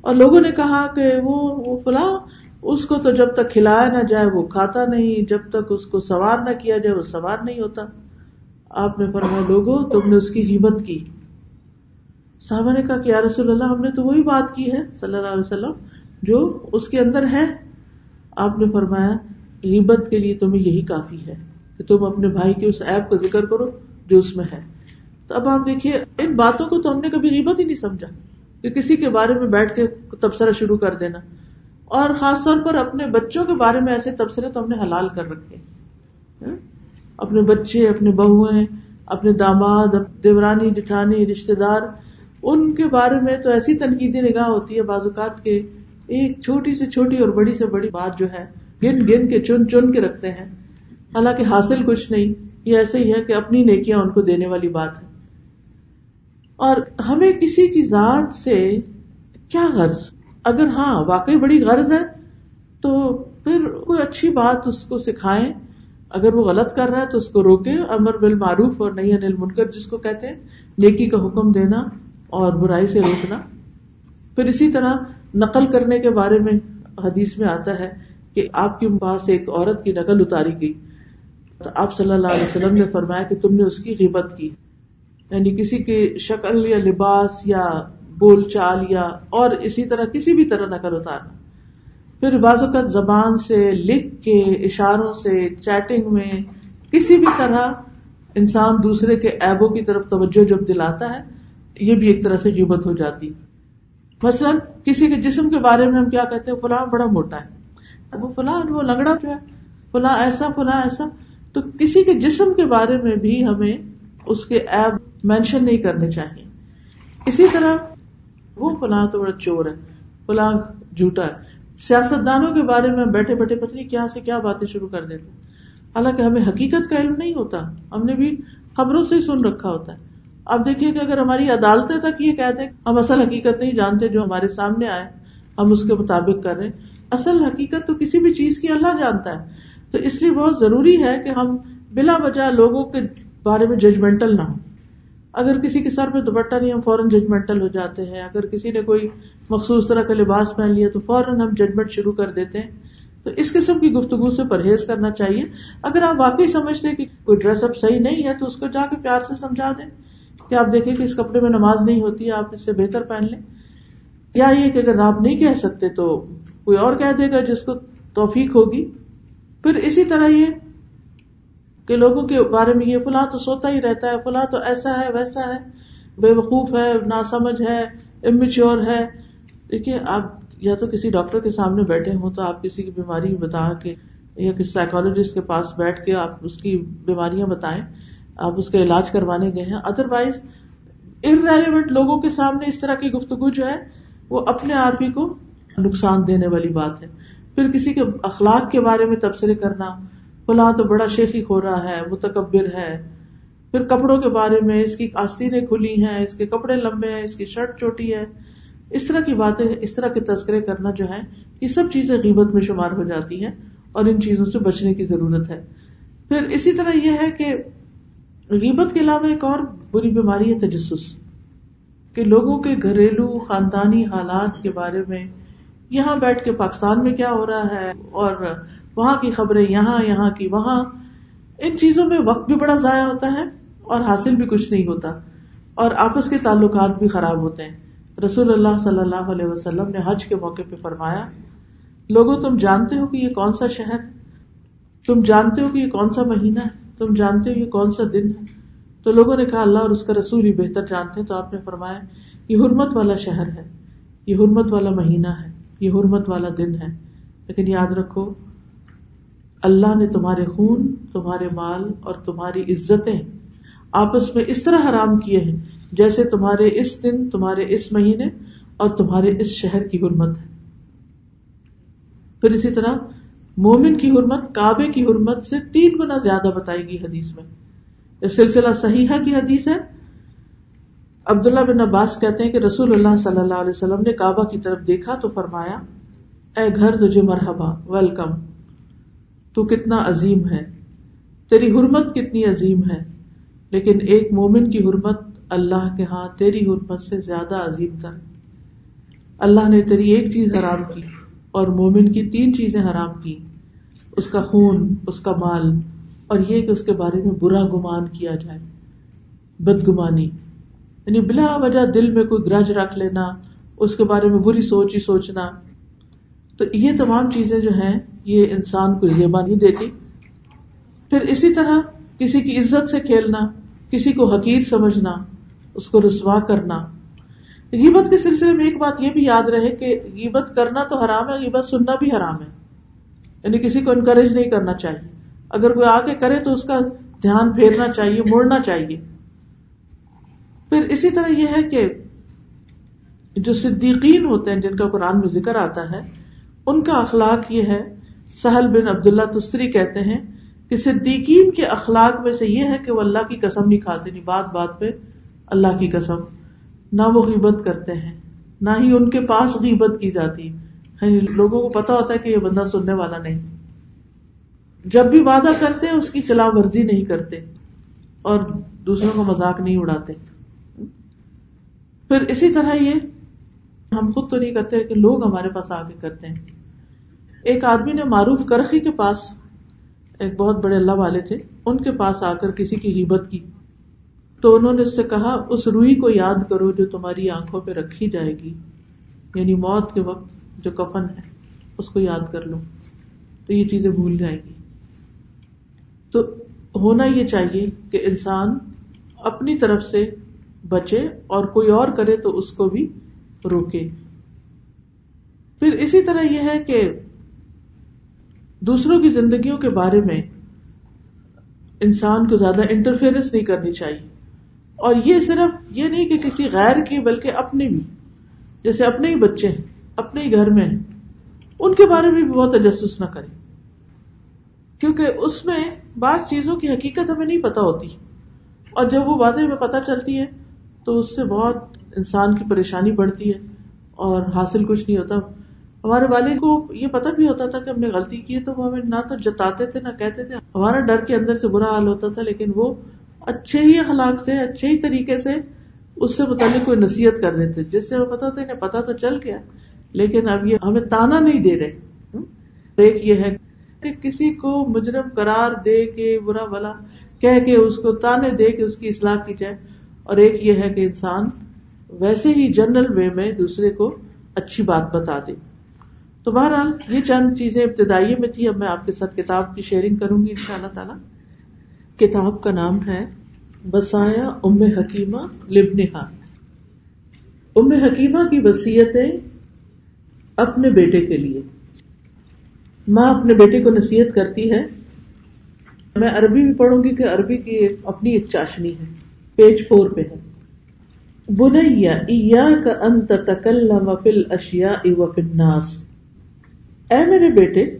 اور لوگوں نے کہا کہ وہ فلاں، اس کو تو جب تک کھلایا نہ جائے وہ کھاتا نہیں، جب تک اس کو سوار نہ کیا جائے وہ سوار نہیں ہوتا۔ آپ نے فرمایا، لوگوں، تم نے اس کی ہمت کی۔ صاحبہ نے کہا کہ یا رسول اللہ، ہم نے تو وہی بات کی ہے صلی اللہ علیہ وسلم، جو اس کے اندر ہے۔ آپ نے فرمایا غیبت کے لیے تمہیں یہی کافی ہے کہ تم اپنے بھائی کے اس ایپ کا ذکر کرو جو اس میں ہے۔ تو اب آپ دیکھیے، ان باتوں کو تو ہم نے کبھی غیبت ہی نہیں سمجھا کہ کسی کے بارے میں بیٹھ کے تبصرہ شروع کر دینا۔ اور خاص طور پر اپنے بچوں کے بارے میں ایسے تبصرے تو ہم نے حلال کر رکھے ہاں؟ اپنے بچے، اپنے بہویں اپنے داماد، دیورانی، جٹھانی رشتے دار ان کے بارے میں تو ایسی تنقیدی نگاہ ہوتی ہے بازوقات کے ایک چھوٹی سے چھوٹی اور بڑی سے بڑی بات جو ہے، گن گن کے، چن چن کے رکھتے ہیں۔ حالانکہ حاصل کچھ نہیں، یہ ایسے ہی ہے کہ اپنی نیکیاں ان کو دینے والی بات ہے۔ اور ہمیں کسی کی ذات سے کیا غرض؟ اگر ہاں واقعی بڑی غرض ہے، تو پھر کوئی اچھی بات اس کو سکھائیں۔ اگر وہ غلط کر رہا ہے تو اس کو روکے امر بال معروف اور نئی انل منکر جس کو کہتے ہیں۔ نیکی کا حکم دینا اور برائی سے روکنا۔ پھر اسی طرح نقل کرنے کے بارے میں حدیث میں آتا ہے کہ آپ کے پاس ایک عورت کی نقل اتاری گئی۔ تو آپ صلی اللہ علیہ وسلم نے فرمایا کہ تم نے اس کی غیبت کی۔ یعنی کسی کی شکل یا لباس یا بول چال یا اور اسی طرح کسی بھی طرح نقل اتارنا پھر بعض اوقات زبان سے لکھ کے، اشاروں سے، چیٹنگ میں کسی بھی طرح انسان دوسرے کے ایبوں کی طرف توجہ جب دلاتا ہے، یہ بھی ایک طرح سے قیمت ہو جاتی۔ مثلاً کسی کے جسم کے بارے میں ہم کیا کہتے ہیں؟ فلاں بڑا موٹا ہے۔ وہ فلاں، وہ لنگڑا جو ہے، فلاں ایسا فلاں ایسا۔ تو کسی کے جسم کے بارے میں بھی ہمیں اس کے ایب مینشن نہیں کرنے چاہیے۔ اسی طرح وہ فلاں تو بڑا چور ہے، فلاں جھوٹا ہے۔ سیاست دانوں کے بارے میں بیٹھے بیٹھے پتنی کیا سے کیا باتیں شروع کر دیتے حالانکہ ہمیں حقیقت کا علم نہیں ہوتا، ہم نے بھی خبروں سے سن رکھا ہوتا ہے۔ اب دیکھیے کہ اگر ہماری عدالتیں تک یہ کہتے ہیں ہم اصل حقیقت نہیں جانتے جو ہمارے سامنے آئے، ہم اس کے مطابق کر رہے اصل حقیقت تو کسی بھی چیز کی اللہ جانتا ہے۔ تو اس لیے بہت ضروری ہے کہ ہم بلا وجہ لوگوں کے بارے میں ججمنٹل نہ ہوں۔ اگر کسی کے سر پہ دوپٹہ نہیں، ہم فوراً ججمنٹل ہو جاتے ہیں۔ اگر کسی نے کوئی مخصوص طرح کا لباس پہن لیا تو فوراً ہم ججمنٹ شروع کر دیتے ہیں۔ تو اس قسم کی گفتگو سے پرہیز کرنا چاہیے۔ اگر آپ واقعی سمجھتے کہ کوئی ڈریس اپ صحیح نہیں ہے تو اس کو جا کے پیار سے سمجھا دیں کہ آپ دیکھیں کہ اس کپڑے میں نماز نہیں ہوتی ہے آپ اس سے بہتر پہن لیں۔ یا یہ کہ اگر آپ نہیں کہہ سکتے تو کوئی اور کہہ دے گا جس کو توفیق ہوگی۔ پھر اسی طرح یہ کہ لوگوں کے بارے میں یہ فلاں تو سوتا ہی رہتا ہے، فلاں تو ایسا ہے، ویسا ہے، بے وقوف ہے نا سمجھ ہے امیچور ہے۔ دیکھیے، آپ یا تو کسی ڈاکٹر کے سامنے بیٹھے ہوں تو آپ کسی کی بیماری بتا کے یا کسی سائیکولوجسٹ کے پاس بیٹھ کے آپ اس کی بیماریاں بتائیں، آپ اس کا علاج کروانے گئے ہیں۔ ادر وائز ارریلیونٹ لوگوں کے سامنے اس طرح کی گفتگو جو ہے، وہ اپنے آپ ہی کو نقصان دینے والی بات ہے۔ پھر کسی کے اخلاق کے بارے میں تبصرے کرنا فلاں تو بڑا شیخی ہو رہا ہے، متکبر ہے۔ پھر کپڑوں کے بارے میں، اس کی آستینیں کھلی ہیں، اس کے کپڑے لمبے ہیں، اس کی شرٹ چھوٹی ہے۔ اس طرح کی باتیں، اس طرح کے تذکرے کرنا جو ہے، یہ سب چیزیں غیبت میں شمار ہو جاتی ہیں اور ان چیزوں سے بچنے کی ضرورت ہے۔ پھر اسی طرح یہ ہے کہ غیبت کے علاوہ ایک اور بری بیماری ہے تجسس، کہ لوگوں کے گھریلو خاندانی حالات کے بارے میں، یہاں بیٹھ کے پاکستان میں کیا ہو رہا ہے اور وہاں کی خبریں یہاں یہاں کی وہاں۔ ان چیزوں میں وقت بھی بڑا ضائع ہوتا ہے اور حاصل بھی کچھ نہیں ہوتا۔ اور آپس کے تعلقات بھی خراب ہوتے ہیں۔ رسول اللہ صلی اللہ علیہ وسلم نے حج کے موقع پہ فرمایا، لوگوں، تم جانتے ہو کہ یہ کون سا شہر؟ تم جانتے ہو کہ یہ کون سا مہینہ ہے؟ تم جانتے ہو یہ کون سا دن ہے؟ تو لوگوں نے کہا، اللہ اور اس کا رسول ہی بہتر جانتے ہیں۔ تو آپ نے فرمایا، یہ حرمت والا شہر ہے۔ یہ حرمت والا مہینہ ہے۔ یہ حرمت والا دن ہے۔ لیکن یاد رکھو اللہ نے تمہارے خون، تمہارے مال اور تمہاری عزتیں آپس میں اس طرح حرام کیے ہیں جیسے تمہارے اس دن، تمہارے اس مہینے اور تمہارے اس شہر کی حرمت ہے۔ پھر اسی طرح مومن کی حرمت، کعبے کی حرمت سے تین گنا زیادہ بتائی گئی حدیث میں۔ یہ سلسلہ صحیح کی حدیث ہے۔ عبداللہ بن عباس کہتے ہیں کہ رسول اللہ صلی اللہ علیہ وسلم نے کعبہ کی طرف دیکھا تو فرمایا، اے گھر، تجھے مرحبا، ویلکم۔ تو کتنا عظیم ہے۔ تیری حرمت کتنی عظیم ہے۔ لیکن ایک مومن کی حرمت اللہ کے ہاں تیری حرمت سے زیادہ عظیم تر اللہ نے تیری ایک چیز حرام کی اور مومن کی تین چیزیں حرام کی۔ اس کا خون، اس کا مال اور یہ کہ اس کے بارے میں برا گمان کیا جائے۔ بدگمانی۔ یعنی بلا وجہ دل میں کوئی گرج رکھ لینا، اس کے بارے میں بری سوچ ہی سوچنا۔ تو یہ تمام چیزیں جو ہیں یہ انسان کو زیبا نہیں دیتی۔ پھر اسی طرح کسی کی عزت سے کھیلنا، کسی کو حقیر سمجھنا، اس کو رسوا کرنا۔ غیبت کے سلسلے میں ایک بات یہ بھی یاد رہے کہ غیبت کرنا تو حرام ہے، غیبت سننا بھی حرام ہے۔ یعنی کسی کو انکریج نہیں کرنا چاہیے۔ اگر کوئی آ کے کرے تو اس کا دھیان پھیرنا چاہیے، موڑنا چاہیے۔ پھر اسی طرح یہ ہے کہ جو صدیقین ہوتے ہیں، جن کا قرآن میں ذکر آتا ہے، ان کا اخلاق یہ ہے سہل بن عبد اللہ تستری کہتے ہیں کہ صدیقین کے اخلاق میں سے یہ ہے کہ وہ اللہ کی قسم نہیں کھاتے، نہیں، بات بات پہ اللہ کی قسم نہ وہ غیبت کرتے ہیں، نہ ہی ان کے پاس غیبت کی جاتی۔ یعنی لوگوں کو پتا ہوتا ہے کہ یہ بندہ سننے والا نہیں۔ جب بھی وعدہ کرتے ہیں، اس کی خلاف ورزی نہیں کرتے اور دوسروں کو مذاق نہیں اڑاتے۔ پھر اسی طرح یہ ہم خود تو نہیں کرتے کہ لوگ ہمارے پاس آ کے کرتے ہیں۔ ایک آدمی نے معروف کرخی کے پاس، ایک بہت بڑے اللہ والے تھے، ان کے پاس آ کر کسی کی غیبت کی۔ تو انہوں نے اس سے کہا، اس روئی کو یاد کرو جو تمہاری آنکھوں پہ رکھی جائے گی۔ یعنی موت کے وقت جو کفن ہے، اس کو یاد کر لو۔ تو یہ چیزیں بھول جائے گی۔ تو ہونا یہ چاہیے کہ انسان اپنی طرف سے بچے اور کوئی اور کرے تو اس کو بھی روکے۔ پھر اسی طرح یہ ہے کہ دوسروں کی زندگیوں کے بارے میں انسان کو زیادہ انٹرفیئرنس نہیں کرنی چاہیے۔ اور یہ صرف یہ نہیں کہ کسی غیر کی بلکہ اپنے بھی، جیسے اپنے ہی بچے ہیں، اپنے ہی گھر میں ہیں، ان کے بارے میں بھی بہت تجسس نہ کریں۔ کیونکہ اس میں بعض چیزوں کی حقیقت ہمیں نہیں پتا ہوتی۔ اور جب وہ باتیں ہمیں پتہ چلتی ہے، تو اس سے بہت انسان کی پریشانی بڑھتی ہے اور حاصل کچھ نہیں ہوتا۔ ہمارے والد کو یہ پتا بھی ہوتا تھا کہ ہم نے غلطی کی تو وہ ہمیں نہ تو جتاتے تھے، نہ کہتے تھے۔ ہمارا ڈر کے اندر سے برا حال ہوتا تھا، لیکن وہ اچھے ہی اخلاق سے، اچھے ہی طریقے سے اس سے متعلق کوئی نصیحت کر دیتے۔ جس سے ہمیں پتا تھا انہیں پتا تو چل گیا، لیکن اب یہ ہمیں تانا نہیں دے رہے۔ ایک یہ ہے کہ کسی کو مجرم قرار دے کے برا بلا کہہ کے اس کو تانے دے کے اس کی اصلاح کی جائے۔ اور ایک یہ ہے کہ انسان ویسے ہی جنرل وے میں دوسرے کو اچھی بات بتا دے۔ تو بہرحال یہ چند چیزیں ابتدائی میں تھی، اب میں آپ کے ساتھ کتاب کی شیئرنگ کروں گی ان شاء اللہ تعالی۔ کتاب کا نام ہے بسایا ام حکیمہ لبنہا ام حکیمہ کی وسیعتیں اپنے بیٹے کے لیے۔ ماں اپنے بیٹے کو نصیحت کرتی ہے۔ میں عربی بھی پڑھوں گی کہ عربی کی اپنی ایک چاشنی ہے۔ پیج فور پہ ہے۔ بنیا کا انت تکل وفل اشیا ناس اے میرے بیٹے،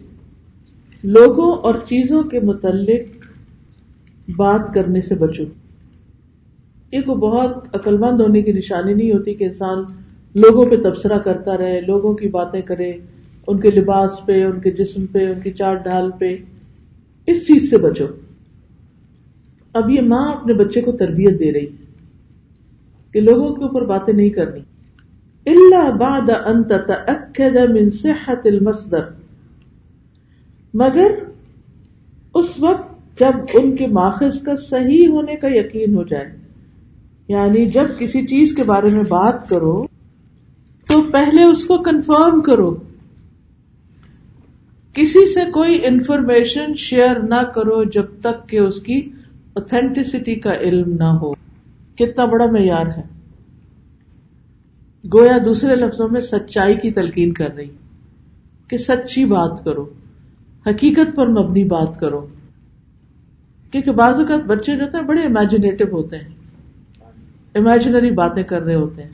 لوگوں اور چیزوں کے متعلق بات کرنے سے بچو۔ یہ کوئی بہت عقلمند ہونے کی نشانی نہیں ہوتی کہ انسان لوگوں پہ تبصرہ کرتا رہے، لوگوں کی باتیں کرے، ان کے لباس پہ، ان کے جسم پہ، ان کی چار ڈھال پہ۔ اس چیز سے بچو۔ اب یہ ماں اپنے بچے کو تربیت دے رہی کہ لوگوں کے اوپر باتیں نہیں کرنی۔ اللہ باد من صحت المصدر. مگر اس وقت جب ان کے ماخذ کا صحیح ہونے کا یقین ہو جائے یعنی جب کسی چیز کے بارے میں بات کرو، تو پہلے اس کو کنفرم کرو۔ کسی سے کوئی انفارمیشن شیئر نہ کرو جب تک کہ اس کی اوتھینٹسٹی کا علم نہ ہو۔ کتنا بڑا معیار ہے۔ گویا دوسرے لفظوں میں سچائی کی تلقین کر رہی کہ سچی بات کرو، حقیقت پر مبنی بات کرو۔ کیونکہ بعض اوقات بچے جو ہوتے ہیں، بڑے امیجنیٹو ہوتے ہیں۔ امیجنری باتیں کر رہے ہوتے ہیں۔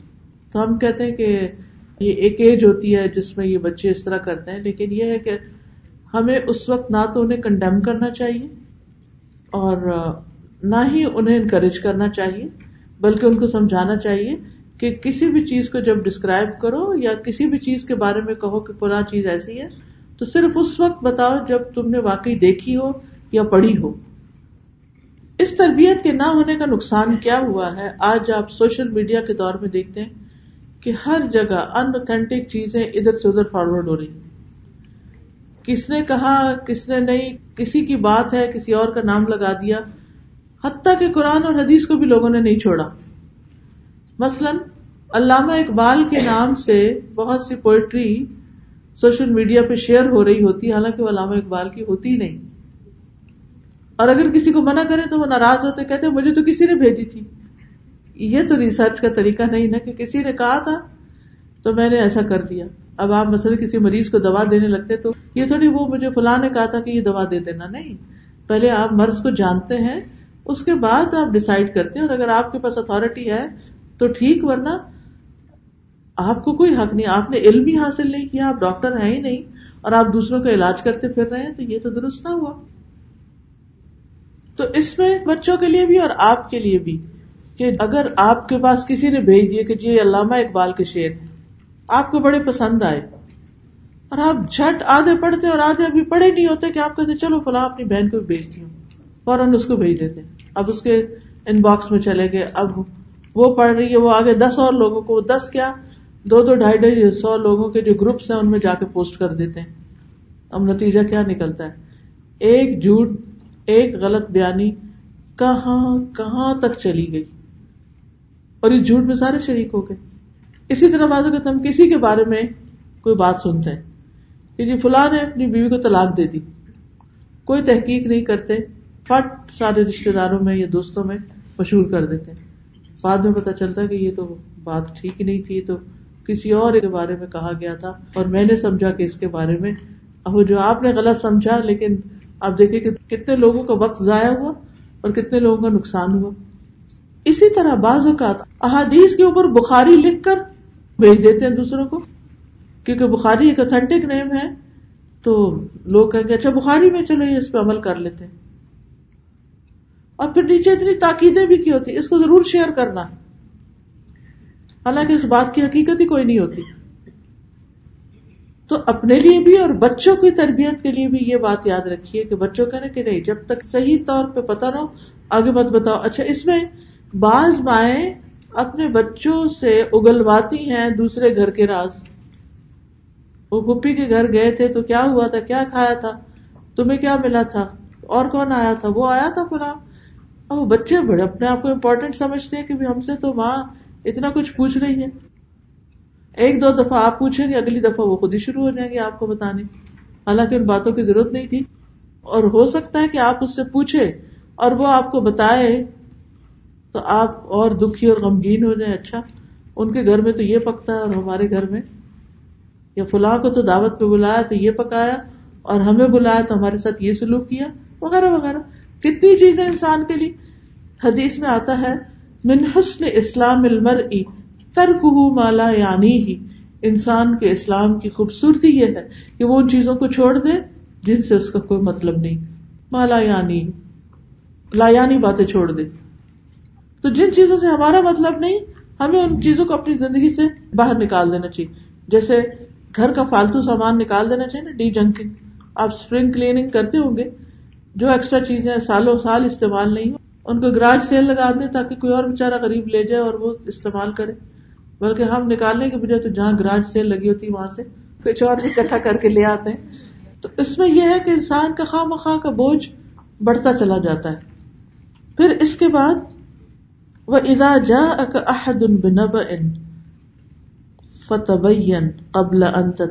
تو ہم کہتے ہیں کہ یہ ایک ایج ہوتی ہے جس میں یہ بچے اس طرح کرتے ہیں، لیکن یہ ہے کہ ہمیں اس وقت نہ تو انہیں کنڈیم کرنا چاہیے اور نہ ہی انہیں انکریج کرنا چاہیے، بلکہ ان کو سمجھانا چاہیے کہ کسی بھی چیز کو جب ڈسکرائب کرو یا کسی بھی چیز کے بارے میں کہو کہ پورا چیز ایسی ہے، تو صرف اس وقت بتاؤ جب تم نے واقعی دیکھی ہو یا پڑھی ہو۔ اس تربیت کے نہ ہونے کا نقصان کیا ہوا ہے؟ آج آپ سوشل میڈیا کے دور میں دیکھتے ہیں کہ ہر جگہ ان اوتھینٹک چیزیں ادھر سے ادھر فارورڈ ہو رہی کس نے کہا، کس نے نہیں، کسی کی بات ہے، کسی اور کا نام لگا دیا۔ حتیٰ کہ قرآن اور حدیث کو بھی لوگوں نے نہیں چھوڑا۔ مثلاً علامہ اقبال کے نام سے بہت سی پوئٹری سوشل میڈیا پہ شیئر ہو رہی ہوتی ہے حالانکہ وہ علامہ اقبال کی ہوتی نہیں۔ اور اگر کسی کو منع کرے تو وہ ناراض ہوتے، کہتے، مجھے تو کسی نے بھیجی تھی۔ یہ تو ریسرچ کا طریقہ نہیں نا، کہ کسی نے کہا تھا تو میں نے ایسا کر دیا۔ اب آپ مثلا کسی مریض کو دوا دینے لگتے تو یہ تھوڑی وہ مجھے فلاں نے کہا تھا کہ یہ دوا دے دینا، نہیں۔ پہلے آپ مرض کو جانتے ہیں، اس کے بعد آپ ڈسائڈ کرتے ہیں۔ اور اگر آپ کے پاس اتارٹی ہے تو ٹھیک، ورنہ آپ کو کوئی حق نہیں، آپ نے علم ہی حاصل نہیں کیا، آپ ڈاکٹر ہیں ہی نہیں اور آپ دوسروں کا علاج کرتے پھر رہے ہیں، تو یہ تو درست نہ ہوا۔ تو اس میں بچوں کے لیے بھی اور آپ کے لیے بھی کہ اگر آپ کے پاس کسی نے بھیج دیا کہ جی علامہ اقبال کے شعر آپ کو بڑے پسند آئے اور آپ جھٹ آدھے پڑھتے اور آدھے ابھی پڑھے نہیں ہوتے کہ آپ کہتے چلو فلاں اپنی بہن کو بھیجتی ہوں، فوراً اس کو بھیج دیتے اب اس کے ان باکس میں چلے گئے، اب وہ پڑھ رہی ہے، وہ آگے دس اور لوگوں کو دس کیا؟ دو دو، ڈھائی ڈھائی سو لوگوں کے جو گروپس ہیں، ان میں جا کے پوسٹ کر دیتے ہیں۔ اب نتیجہ کیا نکلتا ہے؟ ایک جھوٹ، ایک غلط بیانی کہاں کہاں تک چلی گئی؟ اور اس جھوٹ میں سارے شریک ہو گئے۔ اسی طرح بازو کہ ہم کسی کے بارے میں کوئی بات سنتے ہیں کہ جی فلاں نے اپنی بیوی کو طلاق دے دی۔ کوئی تحقیق نہیں کرتے فٹ سارے رشتے داروں میں یا دوستوں میں مشہور کر دیتے ہیں۔ بعد میں پتا چلتا ہے کہ یہ تو بات ٹھیک نہیں تھی تو کسی اور کے بارے میں کہا گیا تھا، اور میں نے سمجھا کہ اس کے بارے میں۔ اب جو آپ نے غلط سمجھا، لیکن آپ دیکھیں کہ کتنے لوگوں کا وقت ضائع ہوا اور کتنے لوگوں کا نقصان ہوا۔ اسی طرح بعض اوقات احادیث کے اوپر بخاری لکھ کر بھیج دیتے ہیں دوسروں کو، کیونکہ بخاری ایک اتھینٹک نیم ہے، تو لوگ کہیں گے اچھا بخاری میں چلو یہ اس پہ عمل کر لیتے ہیں۔ اور پھر نیچے اتنی تاکیدیں بھی کی ہوتی؟ اس کو ضرور شیئر کرنا۔ حالانکہ اس بات کی حقیقت ہی کوئی نہیں ہوتی۔ تو اپنے لیے بھی اور بچوں کی تربیت کے لیے بھی یہ بات یاد رکھیے کہ بچوں کا نا کہ نہیں، جب تک صحیح طور پہ پتا نہ ہو، آگے مت بتاؤ۔ اچھا اس میں بعض مائیں اپنے بچوں سے اگلواتی ہیں دوسرے گھر کے راز۔ وہ پپی کے گھر گئے تھے تو کیا ہوا تھا؟ کیا کھایا تھا؟ تمہیں کیا ملا تھا؟ اور کون آیا تھا؟ وہ آیا تھا فلاں؟ اب وہ بچے بڑے اپنے آپ کو امپورٹینٹ سمجھتے ہیں کہ ہم سے تو ماں اتنا کچھ پوچھ رہی ہے ایک دو دفعہ آپ پوچھیں گے، اگلی دفعہ وہ خود ہی شروع ہو جائیں گے آپ کو بتانے۔ حالانکہ ان باتوں کی ضرورت نہیں تھی۔ اور ہو سکتا ہے کہ آپ اس سے پوچھے اور وہ آپ کو بتائے تو آپ اور دکھی اور غمگین ہو جائیں۔ اچھا ان کے گھر میں تو یہ پکتا ہے اور ہمارے گھر میں۔ یا فلاں کو تو دعوت پہ بلایا تو یہ پکایا اور ہمیں بلایا تو ہمارے ساتھ یہ سلوک کیا۔ وغیرہ وغیرہ۔ کتنی چیزیں انسان کے لیے؟ حدیث میں آتا ہے، من حسن اسلام المر ترک مالا یعنی ہی انسان کے اسلام کی خوبصورتی یہ ہے کہ وہ ان چیزوں کو چھوڑ دے جن سے اس کا کوئی مطلب نہیں۔ مالا یعنی لا یعنی باتیں چھوڑ دے۔ تو جن چیزوں سے ہمارا مطلب نہیں، ہمیں ان چیزوں کو اپنی زندگی سے باہر نکال دینا چاہیے۔ جیسے گھر کا فالتو سامان نکال دینا چاہیے نا، ڈی جنکنگ۔ آپ اسپرنگ کلیننگ کرتے ہوں گے جو ایکسٹرا چیزیں سالوں سال استعمال نہیں ہو ان کو گراج سیل لگا دیں تاکہ کوئی اور بےچارا غریب لے جائے اور وہ استعمال کرے۔ بلکہ ہم نکالنے کے بجائے تو جہاں گراج سیل لگی ہوتی وہاں سے کچھ اور بھی اکٹھا کر کے لے آتے ہیں۔ تو اس میں یہ ہے کہ انسان کا خواہ مخواہ کا بوجھ بڑھتا چلا جاتا ہے۔ پھر اس کے بعد وہ ادا جا احد ان بنب ان فتح قبل انت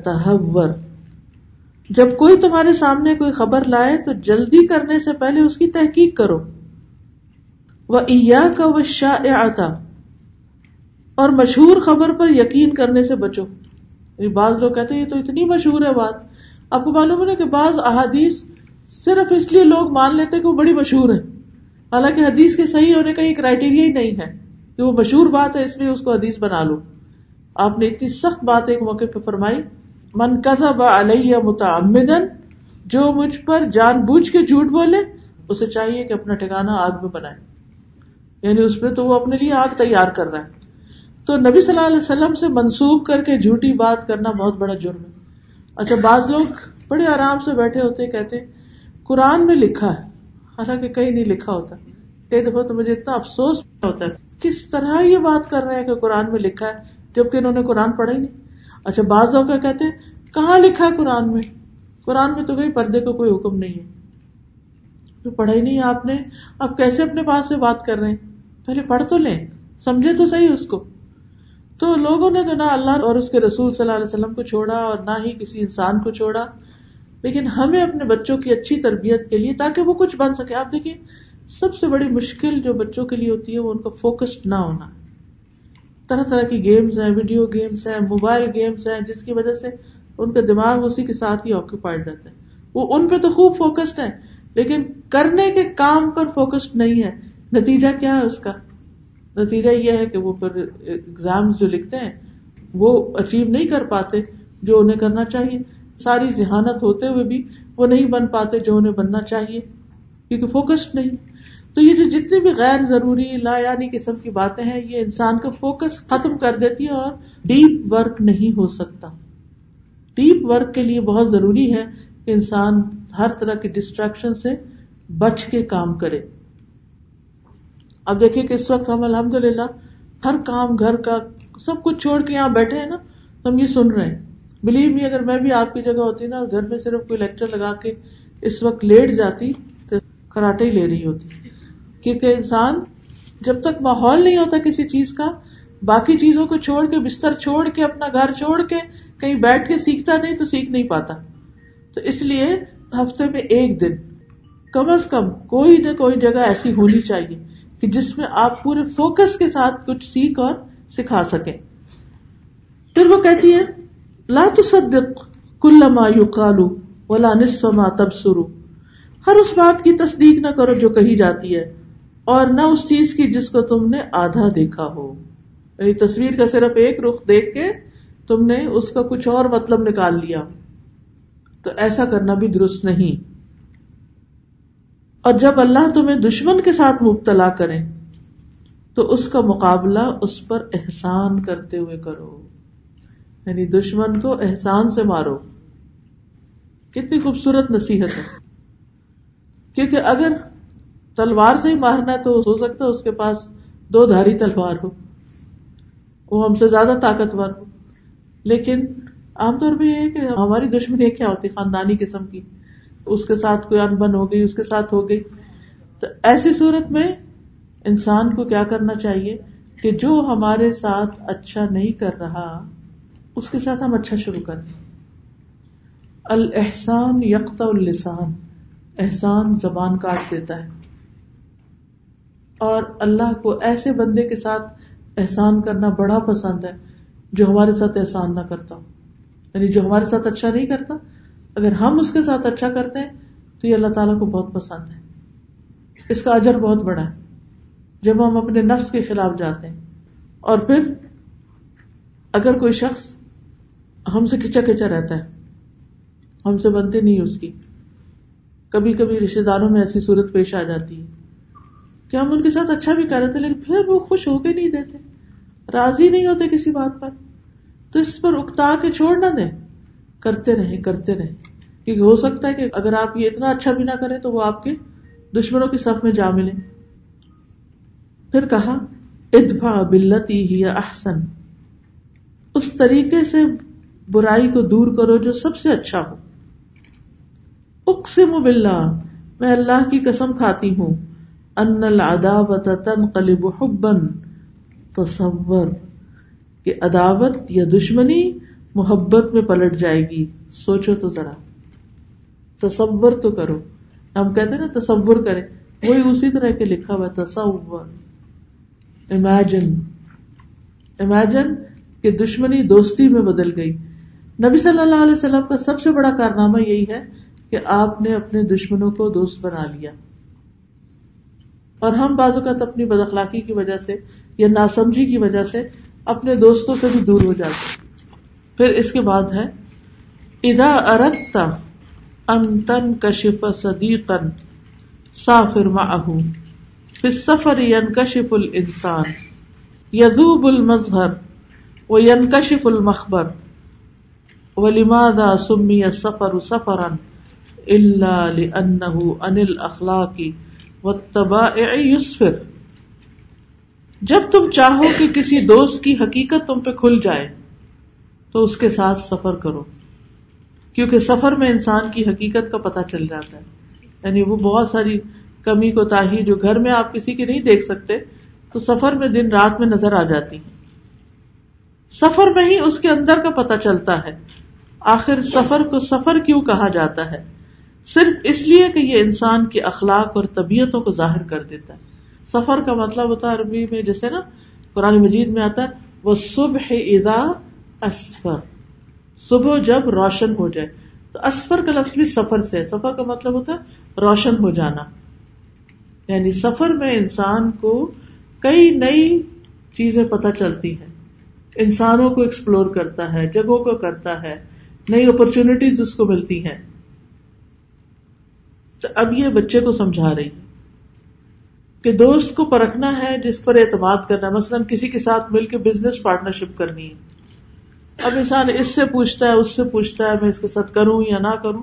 جب کوئی تمہارے سامنے کوئی خبر لائے تو جلدی کرنے سے پہلے اس کی تحقیق کرو۔ وہ کا وہ شاہ اور مشہور خبر پر یقین کرنے سے بچو۔ یعنی بعض لوگ کہتے ہیں یہ تو اتنی مشہور ہے بات۔ آپ کو معلوم ہے کہ بعض احادیث صرف اس لیے لوگ مان لیتے کہ وہ بڑی مشہور ہے حالانکہ حدیث کے صحیح ہونے کا یہ کرائٹیریا ہی نہیں ہے کہ وہ مشہور بات ہے، اس لیے اس کو حدیث بنا لو۔ آپ نے اتنی سخت بات ایک موقع پہ فرمائی۔ من علیہ متعمدن جو مجھ پر جان بوجھ کے جھوٹ بولے، اسے چاہیے کہ اپنا ٹھکانا آگ میں بنائے۔ یعنی اس پہ تو وہ اپنے لیے آگ تیار کر رہا ہے۔ تو نبی صلی اللہ علیہ وسلم سے منسوخ کر کے جھوٹی بات کرنا بہت بڑا جرم ہے۔ اچھا بعض لوگ بڑے آرام سے بیٹھے ہوتے کہتے قرآن میں لکھا ہے۔ حالانکہ کہیں نہیں لکھا ہوتا۔ کئی دفعہ تو مجھے اتنا افسوس ہوتا ہے۔ کس طرح یہ بات کر رہے ہیں کہ قرآن میں لکھا ہے، جبکہ انہوں نے قرآن پڑھا ہی نہیں؟ اچھا بعض لوگ کہتے ہیں، کہاں لکھا ہے قرآن میں؟ قرآن میں تو کوئی پردے کو کوئی حکم نہیں ہے۔ تو پڑھا ہی نہیں آپ نے؟ اب کیسے اپنے پاس سے بات کر رہے ہیں؟ پہلے پڑھ تو لیں، سمجھے تو صحیح اس کو۔ تو لوگوں نے تو نہ اللہ اور اس کے رسول صلی اللہ علیہ وسلم کو چھوڑا اور نہ ہی کسی انسان کو چھوڑا، لیکن ہمیں اپنے بچوں کی اچھی تربیت کے لیے تاکہ وہ کچھ بن سکے۔ آپ دیکھیے سب سے بڑی مشکل جو بچوں کے لیے ہوتی ہے، وہ ان کا فوکسڈ نہ ہونا۔ طرح طرح کی گیمز ہیں ویڈیو گیمس ہیں موبائل گیمس ہیں، جس کی وجہ سے ان کا دماغ اسی کے ساتھ ہی آکوپائڈ رہتا ہے۔ وہ ان پہ تو خوب فوکسڈ ہے لیکن کرنے کے کام پر فوکسڈ نہیں ہے نتیجہ کیا ہے اس کا؟ نتیجہ یہ ہے کہ وہ پھر ایگزام جو لکھتے ہیں، وہ اچیو نہیں کر پاتے جو انہیں کرنا چاہیے۔ ساری ذہانت ہوتے ہوئے بھی وہ نہیں بن پاتے جو انہیں بننا چاہیے، کیونکہ فوکسڈ نہیں۔ تو یہ جو جتنی بھی غیر ضروری لا یعنی قسم کی باتیں ہیں، یہ انسان کا فوکس ختم کر دیتی ہے اور ڈیپ ورک نہیں ہو سکتا۔ ڈیپ ورک کے لیے بہت ضروری ہے کہ انسان ہر طرح کی ڈسٹریکشن سے بچ کے کام کرے۔ اب دیکھیے کہ اس وقت ہم الحمد للہ ہر کام، گھر کا سب کچھ چھوڑ کے یہاں بیٹھے ہیں نا، تو ہم یہ سن رہے ہیں۔ بلیو می اگر میں بھی آپ کی جگہ ہوتی نا اور گھر میں صرف کوئی لیکچر لگا کے اس وقت لیٹ جاتی تو کراٹے ہی لے رہی ہوتی۔ کیونکہ انسان جب تک ماحول نہیں ہوتا کسی چیز کا، باقی چیزوں کو چھوڑ کے، بستر چھوڑ کے، اپنا گھر چھوڑ کے، کہیں بیٹھ کے سیکھتا نہیں تو سیکھ نہیں پاتا۔ تو اس لیے ہفتے میں ایک دن، کم از کم کوئی نہ کوئی جگہ ایسی ہونی چاہیے کہ جس میں آپ پورے فوکس کے ساتھ کچھ سیکھ اور سکھا سکیں۔ پھر وہ کہتی ہے لا تصدق کل ما یقالو ولا نصف ما تبصرو ہر اس بات کی تصدیق نہ کرو جو کہی جاتی ہے۔ اور نہ اس چیز کی جس کو تم نے آدھا دیکھا ہو۔ یعنی تصویر کا صرف ایک رخ دیکھ کے تم نے اس کا کچھ اور مطلب نکال لیا۔ تو ایسا کرنا بھی درست نہیں۔ اور جب اللہ تمہیں دشمن کے ساتھ مبتلا کرے، تو اس کا مقابلہ اس پر احسان کرتے ہوئے کرو۔ یعنی دشمن کو احسان سے مارو۔ کتنی خوبصورت نصیحت ہے۔ کیونکہ اگر تلوار سے ہی مارنا ہے تو ہو سکتا ہے اس کے پاس دو دھاری تلوار ہو۔ وہ ہم سے زیادہ طاقتور ہو۔ لیکن عام طور پہ یہ ہے کہ ہماری دشمنی کیا ہوتی خاندانی قسم کی۔ اس کے ساتھ کوئی انبن ہو گئی، اس کے ساتھ ہو گئی۔ تو ایسی صورت میں انسان کو کیا کرنا چاہیے کہ جو ہمارے ساتھ اچھا نہیں کر رہا، اس کے ساتھ ہم اچھا شروع کر دیں۔ الحسان یکتا السان احسان زبان کاٹ دیتا ہے۔ اور اللہ کو ایسے بندے کے ساتھ احسان کرنا بڑا پسند ہے جو ہمارے ساتھ احسان نہ کرتا یعنی جو ہمارے ساتھ اچھا نہیں کرتا، اگر ہم اس کے ساتھ اچھا کرتے ہیں، تو یہ اللہ تعالیٰ کو بہت پسند ہے۔ اس کا اجر بہت بڑا ہے۔ جب ہم اپنے نفس کے خلاف جاتے ہیں، اور پھر اگر کوئی شخص ہم سے کھچا کھچا رہتا ہے، ہم سے بنتے نہیں اس کی۔ کبھی کبھی رشتے داروں میں ایسی صورت پیش آ جاتی ہے۔ کہ ہم ان کے ساتھ اچھا بھی کر رہے تھے، لیکن پھر وہ خوش ہو کے نہیں دیتے، راضی نہیں ہوتے کسی بات پر۔ تو اس پر اکتا کے چھوڑ نہ دیں، کرتے رہیں کرتے رہیں۔ کیونکہ ہو سکتا ہے کہ اگر آپ یہ اتنا اچھا بھی نہ کریں تو وہ آپ کے دشمنوں کی صف میں جا ملے پھر کہا ادفا بلتی ہی احسن۔ اس طریقے سے برائی کو دور کرو جو سب سے اچھا ہو۔ اقسم باللہ، میں اللہ کی قسم کھاتی ہوں۔ ان العداوت تنقلب حبا، تصور کہ عداوت یا دشمنی محبت میں پلٹ جائے گی۔ سوچو تو ذرا۔ تصور تو کرو۔ ہم کہتے ہیں نا تصور کریں۔ وہی اسی طرح کے لکھا ہوا تصور۔ امیجن امیجن کہ دشمنی دوستی میں بدل گئی۔ نبی صلی اللہ علیہ وسلم کا سب سے بڑا کارنامہ یہی ہے کہ آپ نے اپنے دشمنوں کو دوست بنا لیا۔ اور ہم بعض اوقات اپنی بد اخلاقی کی وجہ سے یا ناسمجھی کی وجہ سے اپنے دوستوں سے بھی دور ہو جاتے پھر اس کے بعد ہے ادا ارکتا انتن کشف صدیقن سافر معه في السفر ينكشف الانسان يذوب المظهر وينكشف المخبر ولماذا سمي السفر سفرا الا لانه عن الاخلاق والطبائع جب تم چاہو کہ کسی دوست کی حقیقت تم پہ کھل جائے، تو اس کے ساتھ سفر کرو۔ کیونکہ سفر میں انسان کی حقیقت کا پتہ چل جاتا ہے۔ یعنی وہ بہت ساری کمی کو تاہی جو گھر میں آپ کسی کی نہیں دیکھ سکتے، تو سفر میں دن رات میں نظر آ جاتی ہیں۔ سفر میں ہی اس کے اندر کا پتہ چلتا ہے۔ آخر سفر کو سفر کیوں کہا جاتا ہے؟ صرف اس لیے کہ یہ انسان کے اخلاق اور طبیعتوں کو ظاہر کر دیتا ہے۔ سفر کا مطلب ہوتا ہے عربی میں جیسے نا، قرآن مجید میں آتا ہے، وہ صبح ادا اسفر۔ صبح جب روشن ہو جائے۔ تو اسفر کا لفظ بھی سفر سے ہے۔ سفر کا مطلب ہوتا ہے روشن ہو جانا۔ یعنی سفر میں انسان کو کئی نئی چیزیں پتہ چلتی ہیں۔ انسانوں کو ایکسپلور کرتا ہے، جگہوں کو کرتا ہے۔ نئی اپرچونٹیز اس کو ملتی ہیں۔ تو اب یہ بچے کو سمجھا رہی کہ دوست کو پرکھنا ہے، جس پر اعتماد کرنا ہے۔ مثلاً کسی کے ساتھ مل کے بزنس پارٹنرشپ کرنی ہے۔ اب انسان اس سے پوچھتا ہے، اس سے پوچھتا ہے، میں اس کے ساتھ کروں یا نہ کروں۔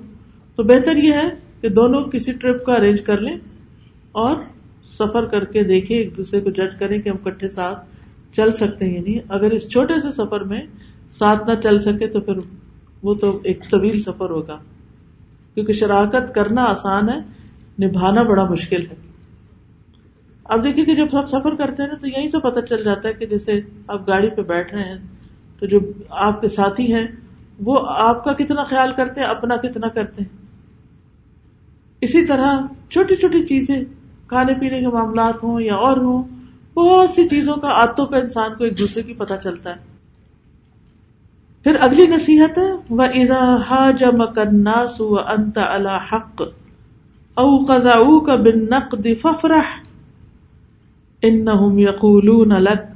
تو بہتر یہ ہے کہ دونوں کسی ٹرپ کا ارینج کر لیں اور سفر کر کے دیکھیں، ایک دوسرے کو جج کریں کہ ہم کٹھے ساتھ چل سکتے ہیں یعنی اگر اس چھوٹے سے سفر میں ساتھ نہ چل سکے تو پھر وہ تو ایک طویل سفر ہوگا۔ کیونکہ شراکت کرنا آسان ہے، نبھانا بڑا مشکل ہے۔ اب دیکھیے کہ جب سب سفر کرتے ہیں نا، تو یہیں سے پتہ چل جاتا ہے کہ جیسے آپ گاڑی پہ بیٹھ رہے ہیں، تو جو آپ کے ساتھی ہیں، وہ آپ کا کتنا خیال کرتے ہیں، اپنا کتنا کرتے ہیں۔ اسی طرح چھوٹی چھوٹی چیزیں، کھانے پینے کے معاملات ہوں یا اور ہوں، بہت سی چیزوں کا آتوں کا انسان کو ایک دوسرے کی پتہ چلتا ہے۔ پھر اگلی نصیحت ہے وہ اضا جم کناس و انت الحق او قدا کا بن نقد ففرح ان یقولون لك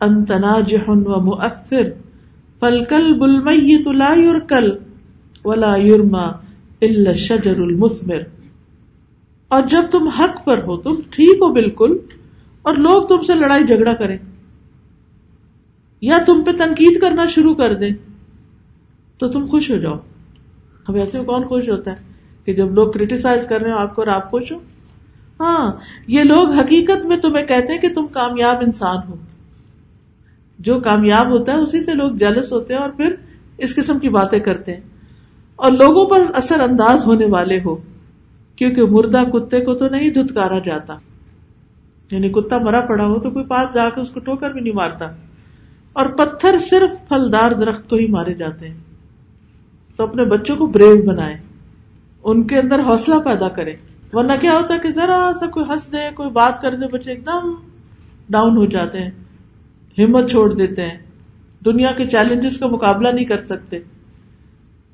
انت ناجح و مؤثر فالكلب الميت لا يركل ولا يرمى الا الشجر المثمر اور جب تم حق پر ہو، تم ٹھیک ہو بالکل، اور لوگ تم سے لڑائی جھگڑا کریں۔ یا تم پہ تنقید کرنا شروع کر دیں تو تم خوش ہو جاؤ۔ اب ایسے میں کون خوش ہوتا ہے کہ جب لوگ کریٹیسائز کر رہے ہیں آپ کو اور آپ خوش ہو ہاں یہ لوگ حقیقت میں تمہیں کہتے ہیں کہ تم کامیاب انسان ہو۔ جو کامیاب ہوتا ہے اسی سے لوگ جلس ہوتے ہیں اور پھر اس قسم کی باتیں کرتے ہیں۔ اور لوگوں پر اثر انداز ہونے والے ہو، کیونکہ مردہ کتے کو تو نہیں دھتکارا جاتا۔ یعنی کتا مرا پڑا ہو تو کوئی پاس جا کے اس کو ٹوکر بھی نہیں مارتا۔ اور پتھر صرف پھلدار درخت کو ہی مارے جاتے ہیں۔ تو اپنے بچوں کو بریو بنائے، ان کے اندر حوصلہ پیدا کرے۔ ورنہ کیا ہوتا ہے کہ ذرا سا کوئی ہنس دے، کوئی بات کر دے، بچے ایک دم ڈاؤن ہو جاتے ہیں، ہمت چھوڑ دیتے ہیں۔ دنیا کے چیلنجز کا مقابلہ نہیں کر سکتے۔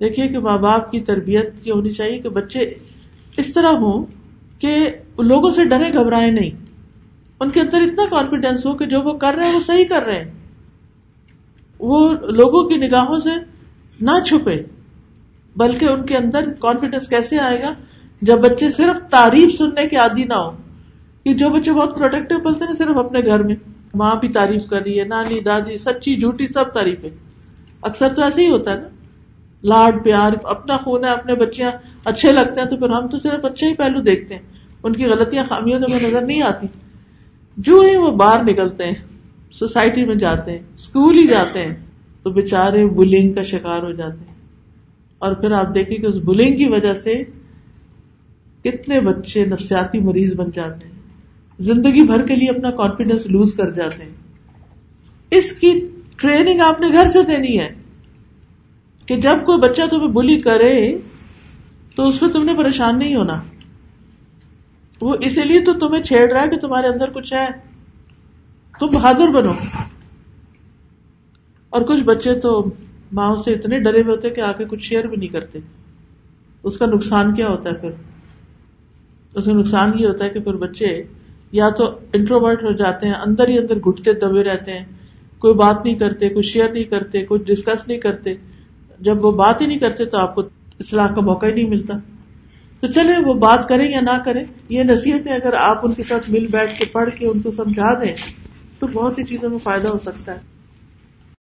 دیکھیے کہ ماں باپ کی تربیت یہ ہونی چاہیے کہ بچے اس طرح ہوں کہ لوگوں سے ڈرے، گھبرائے نہیں۔ ان کے اندر اتنا کانفیڈینس ہو کہ جو وہ کر رہے ہیں، وہ صحیح کر رہے ہیں۔ وہ لوگوں کی نگاہوں سے نہ چھپے، بلکہ ان کے اندر کانفیڈینس کیسے آئے گا؟ جب بچے صرف تعریف سننے کے عادی نہ ہو کہ جو بچے بہت پروٹیکٹو بولتے ہیں، صرف اپنے گھر میں، ماں بھی تعریف کر رہی ہے، نانی، دادی، سچی، جھوٹی، سب تعریف ہے۔ اکثر تو ایسے ہی ہوتا ہے نا۔ لاڈ، پیار، اپنا خون ہے، اپنے بچیاں اچھے لگتے ہیں، تو پھر ہم تو صرف اچھے ہی پہلو دیکھتے ہیں۔ ان کی غلطیاں خامیاں تو نظر نہیں آتی۔ جو ہی وہ باہر نکلتے ہیں سوسائٹی میں جاتے ہیں اسکول ہی جاتے ہیں، تو بےچارے بلنگ کا شکار ہو جاتے ہیں۔ اور پھر آپ دیکھیں کہ اس بلنگ کی وجہ سے کتنے بچے نفسیاتی مریض بن جاتے ہیں۔ زندگی بھر کے لیے اپنا کانفیڈینس لوز کر جاتے ہیں۔ اس کی ٹریننگ آپ نے گھر سے دینی ہے۔ کہ جب کوئی بچہ تمہیں بلی کرے، تو اس میں تم نے پریشان نہیں ہونا۔ وہ اسی لیے تو تمہیں چھیڑ رہا ہے کہ تمہارے اندر کچھ ہے۔ تم بہادر بنو۔ اور کچھ بچے تو ماں سے اتنے ڈرے ہوئے ہوتے کہ آ کے کچھ شیئر بھی نہیں کرتے۔ اس کا نقصان کیا ہوتا ہے پھر؟ اس کا نقصان یہ ہوتا ہے کہ پھر بچے یا تو انٹروورٹ ہو جاتے ہیں، اندر ہی اندر گھٹتے دبے رہتے ہیں۔ کوئی بات نہیں کرتے، کوئی شیئر نہیں کرتے، کوئی ڈسکس نہیں کرتے۔ جب وہ بات ہی نہیں کرتے تو آپ کو اصلاح کا موقع ہی نہیں ملتا۔ تو چلے وہ بات کریں یا نہ کریں، یہ نصیحتیں اگر آپ ان کے ساتھ مل بیٹھ کے پڑھ کے ان کو سمجھا دیں تو بہت سی چیزوں میں فائدہ ہو سکتا ہے۔